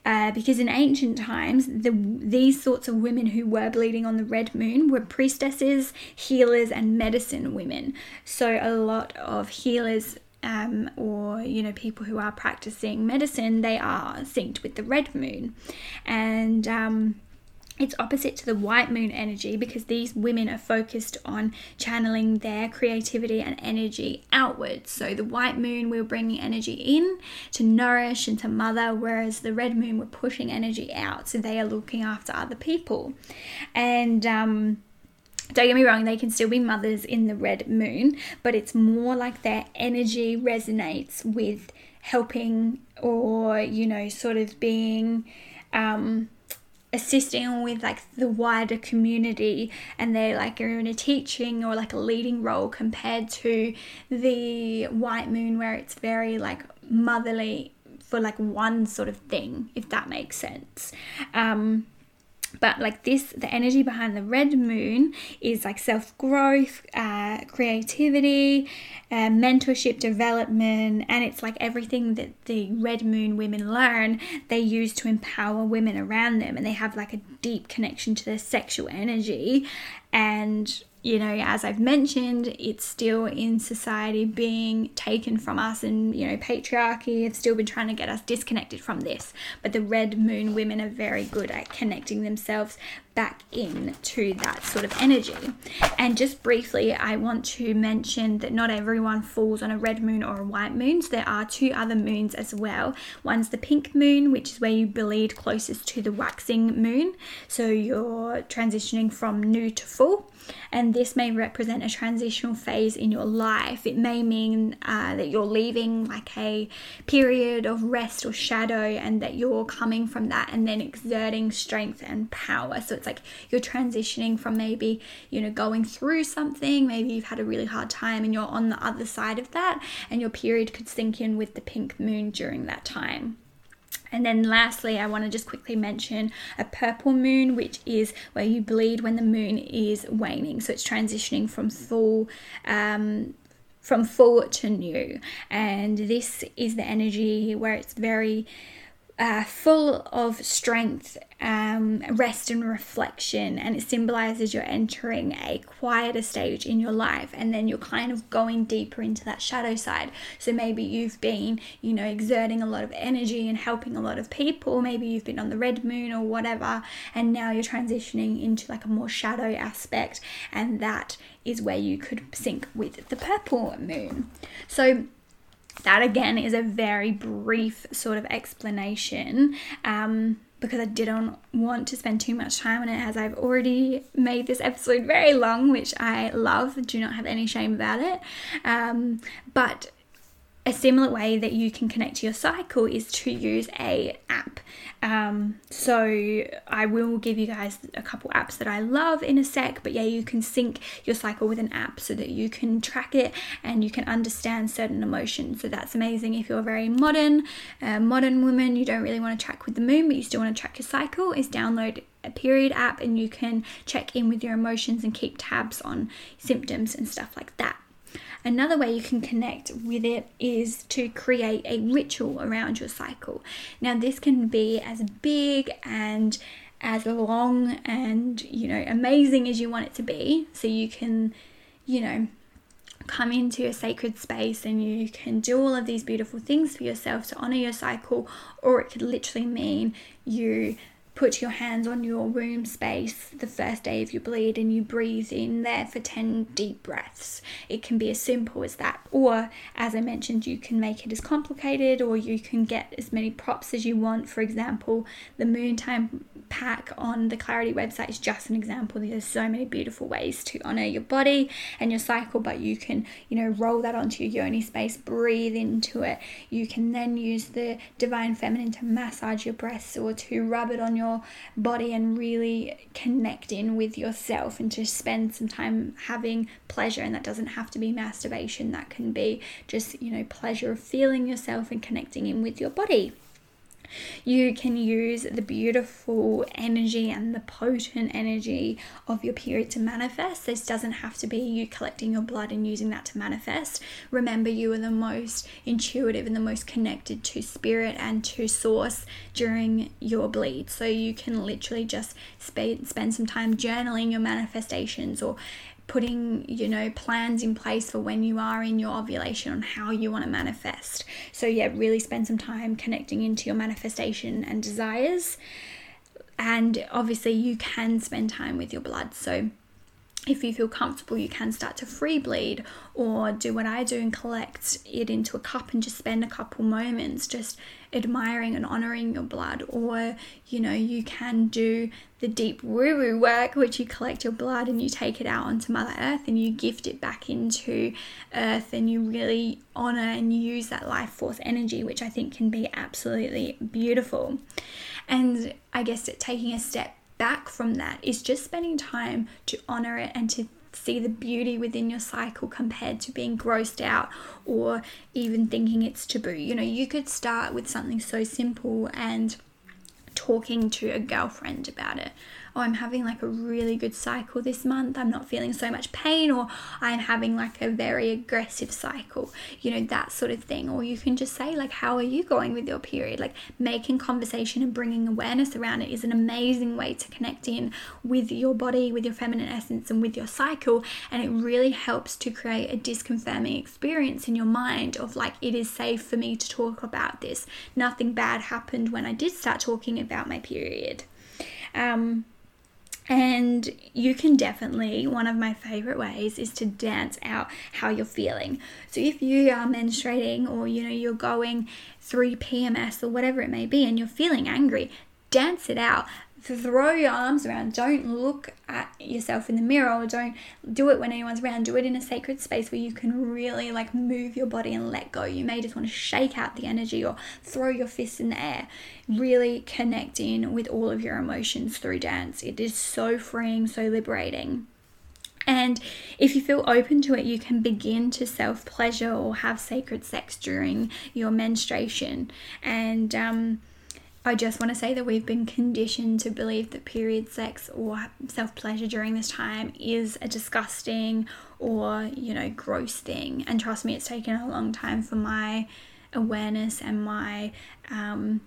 uh, because in ancient times, the, these sorts of women who were bleeding on the red moon were priestesses, healers, and medicine women. So a lot of healers um, or you know people who are practicing medicine they are synced with the red moon and um, it's opposite to the white moon energy because these women are focused on channeling their creativity and energy outwards. So, the white moon, we're bringing energy in to nourish and to mother, whereas the red moon, we're pushing energy out. So, they are looking after other people. And, um, don't get me wrong, they can still be mothers in the red moon, but it's more like their energy resonates with helping or, you know, sort of being um, assisting with like the wider community and they like are in a teaching or like a leading role compared to the white moon where it's very like motherly for like one sort of thing if that makes sense. Um but like this the energy behind the red moon is like self-growth uh, creativity uh, mentorship development and it's like everything that the red moon women learn they use to empower women around them and they have like a deep connection to their sexual energy. And you know, as I've mentioned, it's still in society being taken from us, and you know, patriarchy have still been trying to get us disconnected from this. But the red moon women are very good at connecting themselves back into that sort of energy. And just briefly, I want to mention that not everyone falls on a red moon or a white moon. So there are two other moons as well. One's the pink moon, which is where you bleed closest to the waxing moon. So you're transitioning from new to full and this may represent a transitional phase in your life. It may mean uh, that you're leaving like a period of rest or shadow, and that you're coming from that and then exerting strength and power. So it's like you're transitioning from maybe, you know, going through something, maybe you've had a really hard time and you're on the other side of that, and your period could sync in with the pink moon during that time. And then lastly, I want to just quickly mention a purple moon, which is where you bleed when the moon is waning. So it's transitioning from full um, from full to new. And this is the energy where it's very uh, full of strength, um, rest, and reflection. And it symbolizes you're entering a quieter stage in your life, and then you're kind of going deeper into that shadow side. So maybe you've been, you know, exerting a lot of energy and helping a lot of people. Maybe you've been on the red moon or whatever, and now you're transitioning into like a more shadow aspect, and that is where you could sync with the purple moon. So that again is a very brief sort of explanation um, because I didn't want to spend too much time on it as I've already made this episode very long, which I love. Do not have any shame about it. Um, but a similar way that you can connect to your cycle is to use a app um, so I will give you guys a couple apps that I love in a sec, but yeah, you can sync your cycle with an app so that you can track it and you can understand certain emotions. So that's amazing if you're a very modern, uh, modern woman, you don't really want to track with the moon, but you still want to track your cycle. Is download a period app and you can check in with your emotions and keep tabs on symptoms and stuff like that. Another way you can connect with it is to create a ritual around your cycle. Now, this can be as big and as long and you know amazing as you want it to be so you can you know come into a sacred space and you can do all of these beautiful things for yourself to honor your cycle or it could literally mean you put your hands on your womb space the first day of your bleed and you breathe in there for 10 deep breaths. It can be as simple as that. Or, as I mentioned, you can make it as complicated or you can get as many props as you want. For example, the moon time pack on the Clarity website is just an example. There's so many beautiful ways to honor your body and your cycle, but you can, you know, roll that onto your yoni space, breathe into it. You can then use the divine feminine to massage your breasts or to rub it on your your body and really connect in with yourself and to spend some time having pleasure. And that doesn't have to be masturbation, that can be just, you know, pleasure of feeling yourself and connecting in with your body. You can use the beautiful energy and the potent energy of your period to manifest. This doesn't have to be you collecting your blood and using that to manifest. Remember, you are the most intuitive and the most connected to spirit and to source during your bleed. So you can literally just spend, some time journaling your manifestations or putting, you know, plans in place for when you are in your ovulation on how you want to manifest. So, yeah, really spend some time connecting into your manifestation and desires. And obviously, you can spend time with your blood. So, if you feel comfortable, you can start to free bleed or do what I do and collect it into a cup and just spend a couple moments just admiring and honoring your blood. Or, you know, you can do the deep woo woo work, which you collect your blood and you take it out onto Mother Earth and you gift it back into Earth and you really honor and use that life force energy, which I think can be absolutely beautiful. And I guess taking a step back from that is just spending time to honor it and to see the beauty within your cycle compared to being grossed out or even thinking it's taboo. You know, you could start with something so simple and talking to a girlfriend about it oh, I'm having like a really good cycle this month, I'm not feeling so much pain, or I'm having like a very aggressive cycle, you know, that sort of thing. Or you can just say, like, how are you going with your period? Like, making conversation and bringing awareness around it is an amazing way to connect in with your body, with your feminine essence, and with your cycle. And it really helps to create a disconfirming experience in your mind of like, it is safe for me to talk about this. Nothing bad happened when I did start talking about my period. Um, and you can definitely, one of my favorite ways is to dance out how you're feeling. So if you are menstruating or you know you're going through PMS or whatever it may be and you're feeling angry, dance it out throw your arms around. Don't look at yourself in the mirror or don't do it when anyone's around. Do it in a sacred space where you can really like move your body and let go. You may just want to shake out the energy or throw your fists in the air. Really connect in with all of your emotions through dance. It is so freeing, so liberating. And if you feel open to it, you can begin to self pleasure or have sacred sex during your menstruation. And um, I just want to say that we've been conditioned to believe that period sex or self pleasure during this time is a disgusting or, you know, gross thing. And trust me, it's taken a long time for my awareness and my um,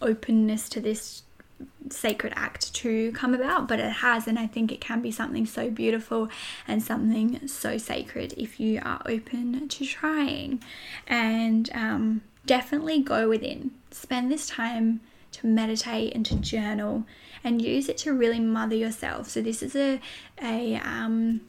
openness to this sacred act to come about, but it has, and I think it can be something so beautiful and something so sacred if you are open to trying. And um, definitely go within, spend this time to meditate and to journal and use it to really mother yourself. So this is a a um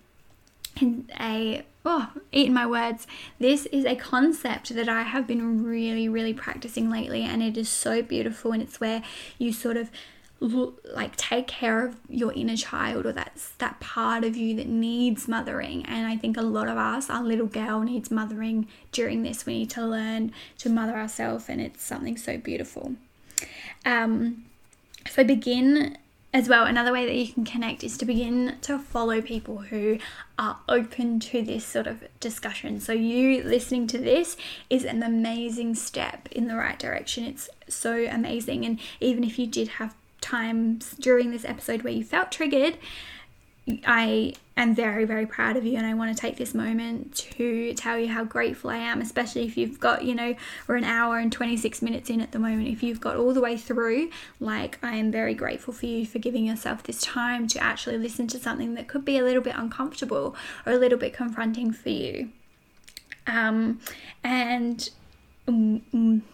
a oh eating my words. This is a concept that i have been really really practicing lately and it is so beautiful and it's where you sort of like take care of your inner child or that's that part of you that needs mothering. And i think a lot of us our little girl needs mothering during this. We need to learn to mother ourselves and it's something so beautiful um, so begin as well. Another way that you can connect is to begin to follow people who are open to this sort of discussion. So you listening to this is an amazing step in the right direction. It's so amazing. And even if you did have times during this episode where you felt triggered, I am very, very proud of you, and I want to take this moment to tell you how grateful I am, especially if you've got, you know, we're an hour and 26 minutes in at the moment. If you've got all the way through, like, I am very grateful for you for giving yourself this time to actually listen to something that could be a little bit uncomfortable or a little bit confronting for you. Um, and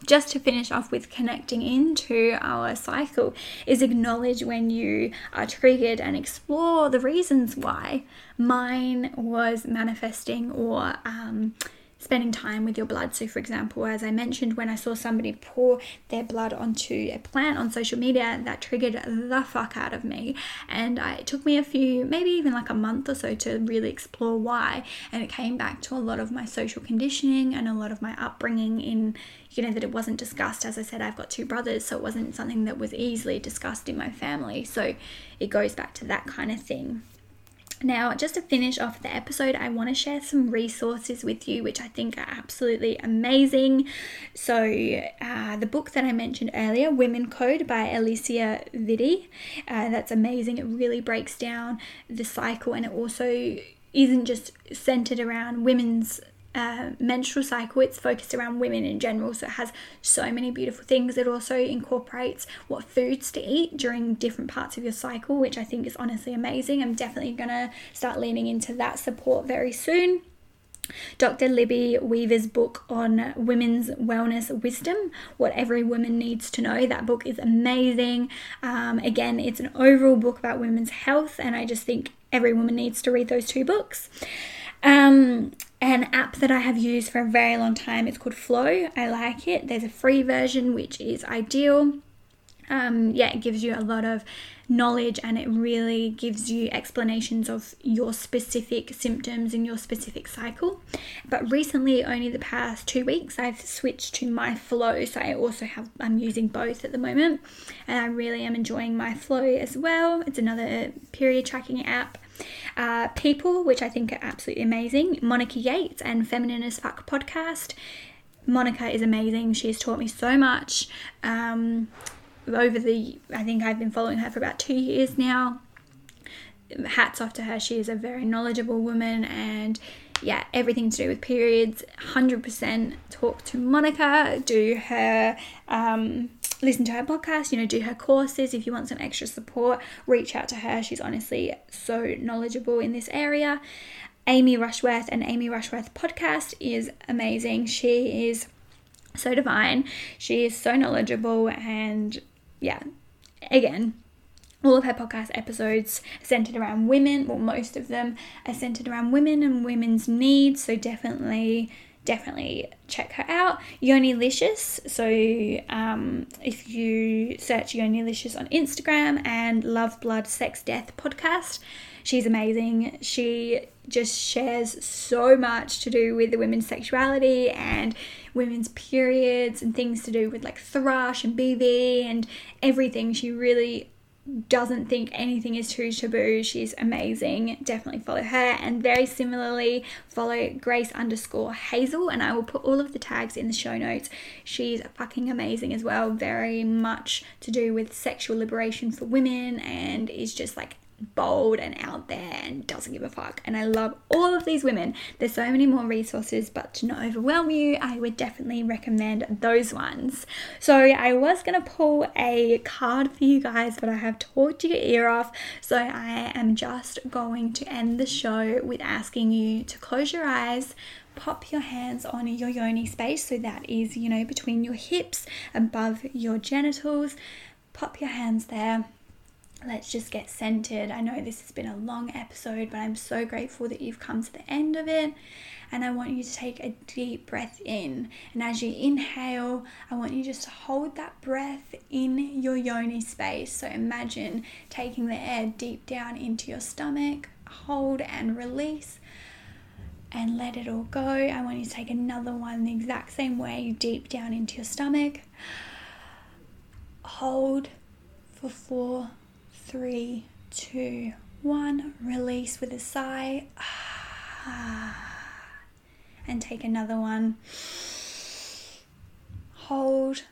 just to finish off with connecting into our cycle is acknowledge when you are triggered and explore the reasons why mine was manifesting or um, spending time with your blood. So, for example, as I mentioned, when I saw somebody pour their blood onto a plant on social media, that triggered the fuck out of me. And I, it took me a few, maybe even like a month or so to really explore why. And it came back to a lot of my social conditioning and a lot of my upbringing in, you know, that it wasn't discussed. As I said, I've got two brothers, so it wasn't something that was easily discussed in my family. So it goes back to that kind of thing. Now, just to finish off the episode, I want to share some resources with you, which I think are absolutely amazing. So, uh, the book that I mentioned earlier, Women Code by Alisa Vitti, uh, that's amazing. It really breaks down the cycle and it also isn't just centered around women's uh, menstrual cycle, it's focused around women in general. So it has so many beautiful things. It also incorporates what foods to eat during different parts of your cycle, which I think is honestly amazing. I'm definitely to start leaning into that support very soon. Dr. Libby Weaver's book on women's wellness wisdom, What Every Woman Needs to Know. That book is amazing. Um, again, it's an overall book about women's health, and I just think every woman needs to read those two books. Um, an app that I have used for a very long time. It's called Flo. I like it. There's a free version which is ideal. Um, yeah, it gives you a lot of knowledge and it really gives you explanations of your specific symptoms in your specific cycle. But recently, only the past two weeks, I've switched to MyFlo. So I also have, I'm using both at the moment and I really am enjoying MyFlo as well. It's another period tracking app. Uh, People, which I think are absolutely amazing. Monica Yates and Feminine as Fuck podcast. Monica is amazing. She has taught me so much. Um, over the I think I've been following her for about two years now. Hats off to her. She is a very knowledgeable woman and yeah, everything to do with periods. 100% talk to Monica, do her, um, listen to her podcast, you know, do her courses. If you want some extra support, reach out to her. She's honestly so knowledgeable in this area. Amy Rushworth and Amy Rushworth podcast is amazing. She is so divine. She is so knowledgeable and yeah, again, all of her podcast episodes centered around women, well, most of them are centered around women and women's needs. So definitely, definitely check her out. Yonilicious. So um, if you search Yonilicious on Instagram and Love, Blood, Sex, Death podcast, she's amazing. She just shares so much to do with the women's sexuality and women's periods and things to do with like thrush and BV and everything. She really doesn't think anything is too taboo. She's amazing. Definitely follow her. And very similarly, follow Grace underscore Hazel. And I will put all of the tags in the show notes. She's fucking amazing as well. Very much to do with sexual liberation for women and is just like bold and out there and doesn't give a fuck. And I love all of these women. There's so many more resources, but to not overwhelm you, I would definitely recommend those ones. So I was gonna pull a card for you guys, but I have talked your ear off. So I am just going to end the show with asking you to close your eyes. Pop your hands on your yoni space, so that is, you know, between your hips, above your genitals. Pop your hands there let's just get centered. I know this has been a long episode, but I'm so grateful that you've come to the end of it. And I want you to take a deep breath in. And as you inhale, I want you just to hold that breath in your yoni space. So imagine taking the air deep down into your stomach, hold and release. And let it all go. I want you to take another one the exact same way, deep down into your stomach. Hold for four, three, two, one. Release with a sigh. Ah. And take another one. Hold.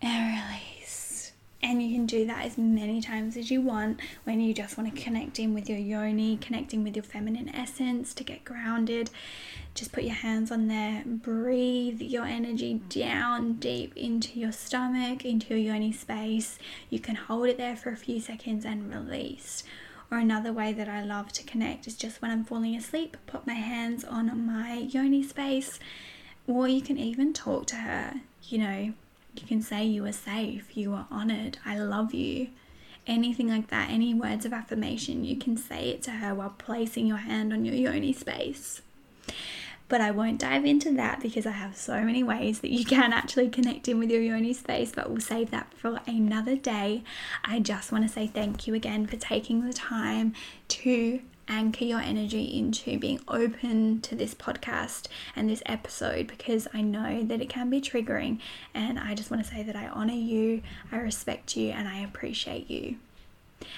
And release. And you can do that as many times as you want when you just want to connect in with your yoni, connecting with your feminine essence to get grounded. Just put your hands on there. Breathe your energy down deep into your stomach, into your yoni space. You can hold it there for a few seconds and release. Or another way that I love to connect is just when I'm falling asleep, put my hands on my yoni space. Or you can even talk to her. You know, you can say you are safe, you are honored, I love you anything like that, any words of affirmation, you can say it to her while placing your hand on your yoni space but I won't dive into that because I have so many ways that you can actually connect in with your yoni space, but we'll save that for another day. I just want to say thank you again for taking the time to anchor your energy into being open to this podcast and this episode because I know that it can be triggering. And I just want to say that I honor you, I respect you, and I appreciate you.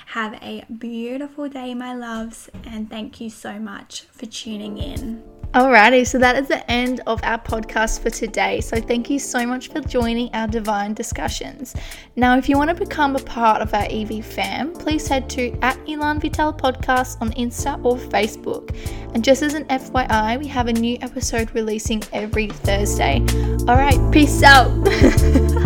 Have a beautiful day, my loves, and thank you so much for tuning in. Alrighty, so that is the end of our podcast for today. So thank you so much for joining our divine discussions. Now, if you want to become a part of our EV fam, please head to at Elan Vital Podcast on Insta or Facebook. And just as an FYI, we have a new episode releasing every Thursday. Alright, peace out.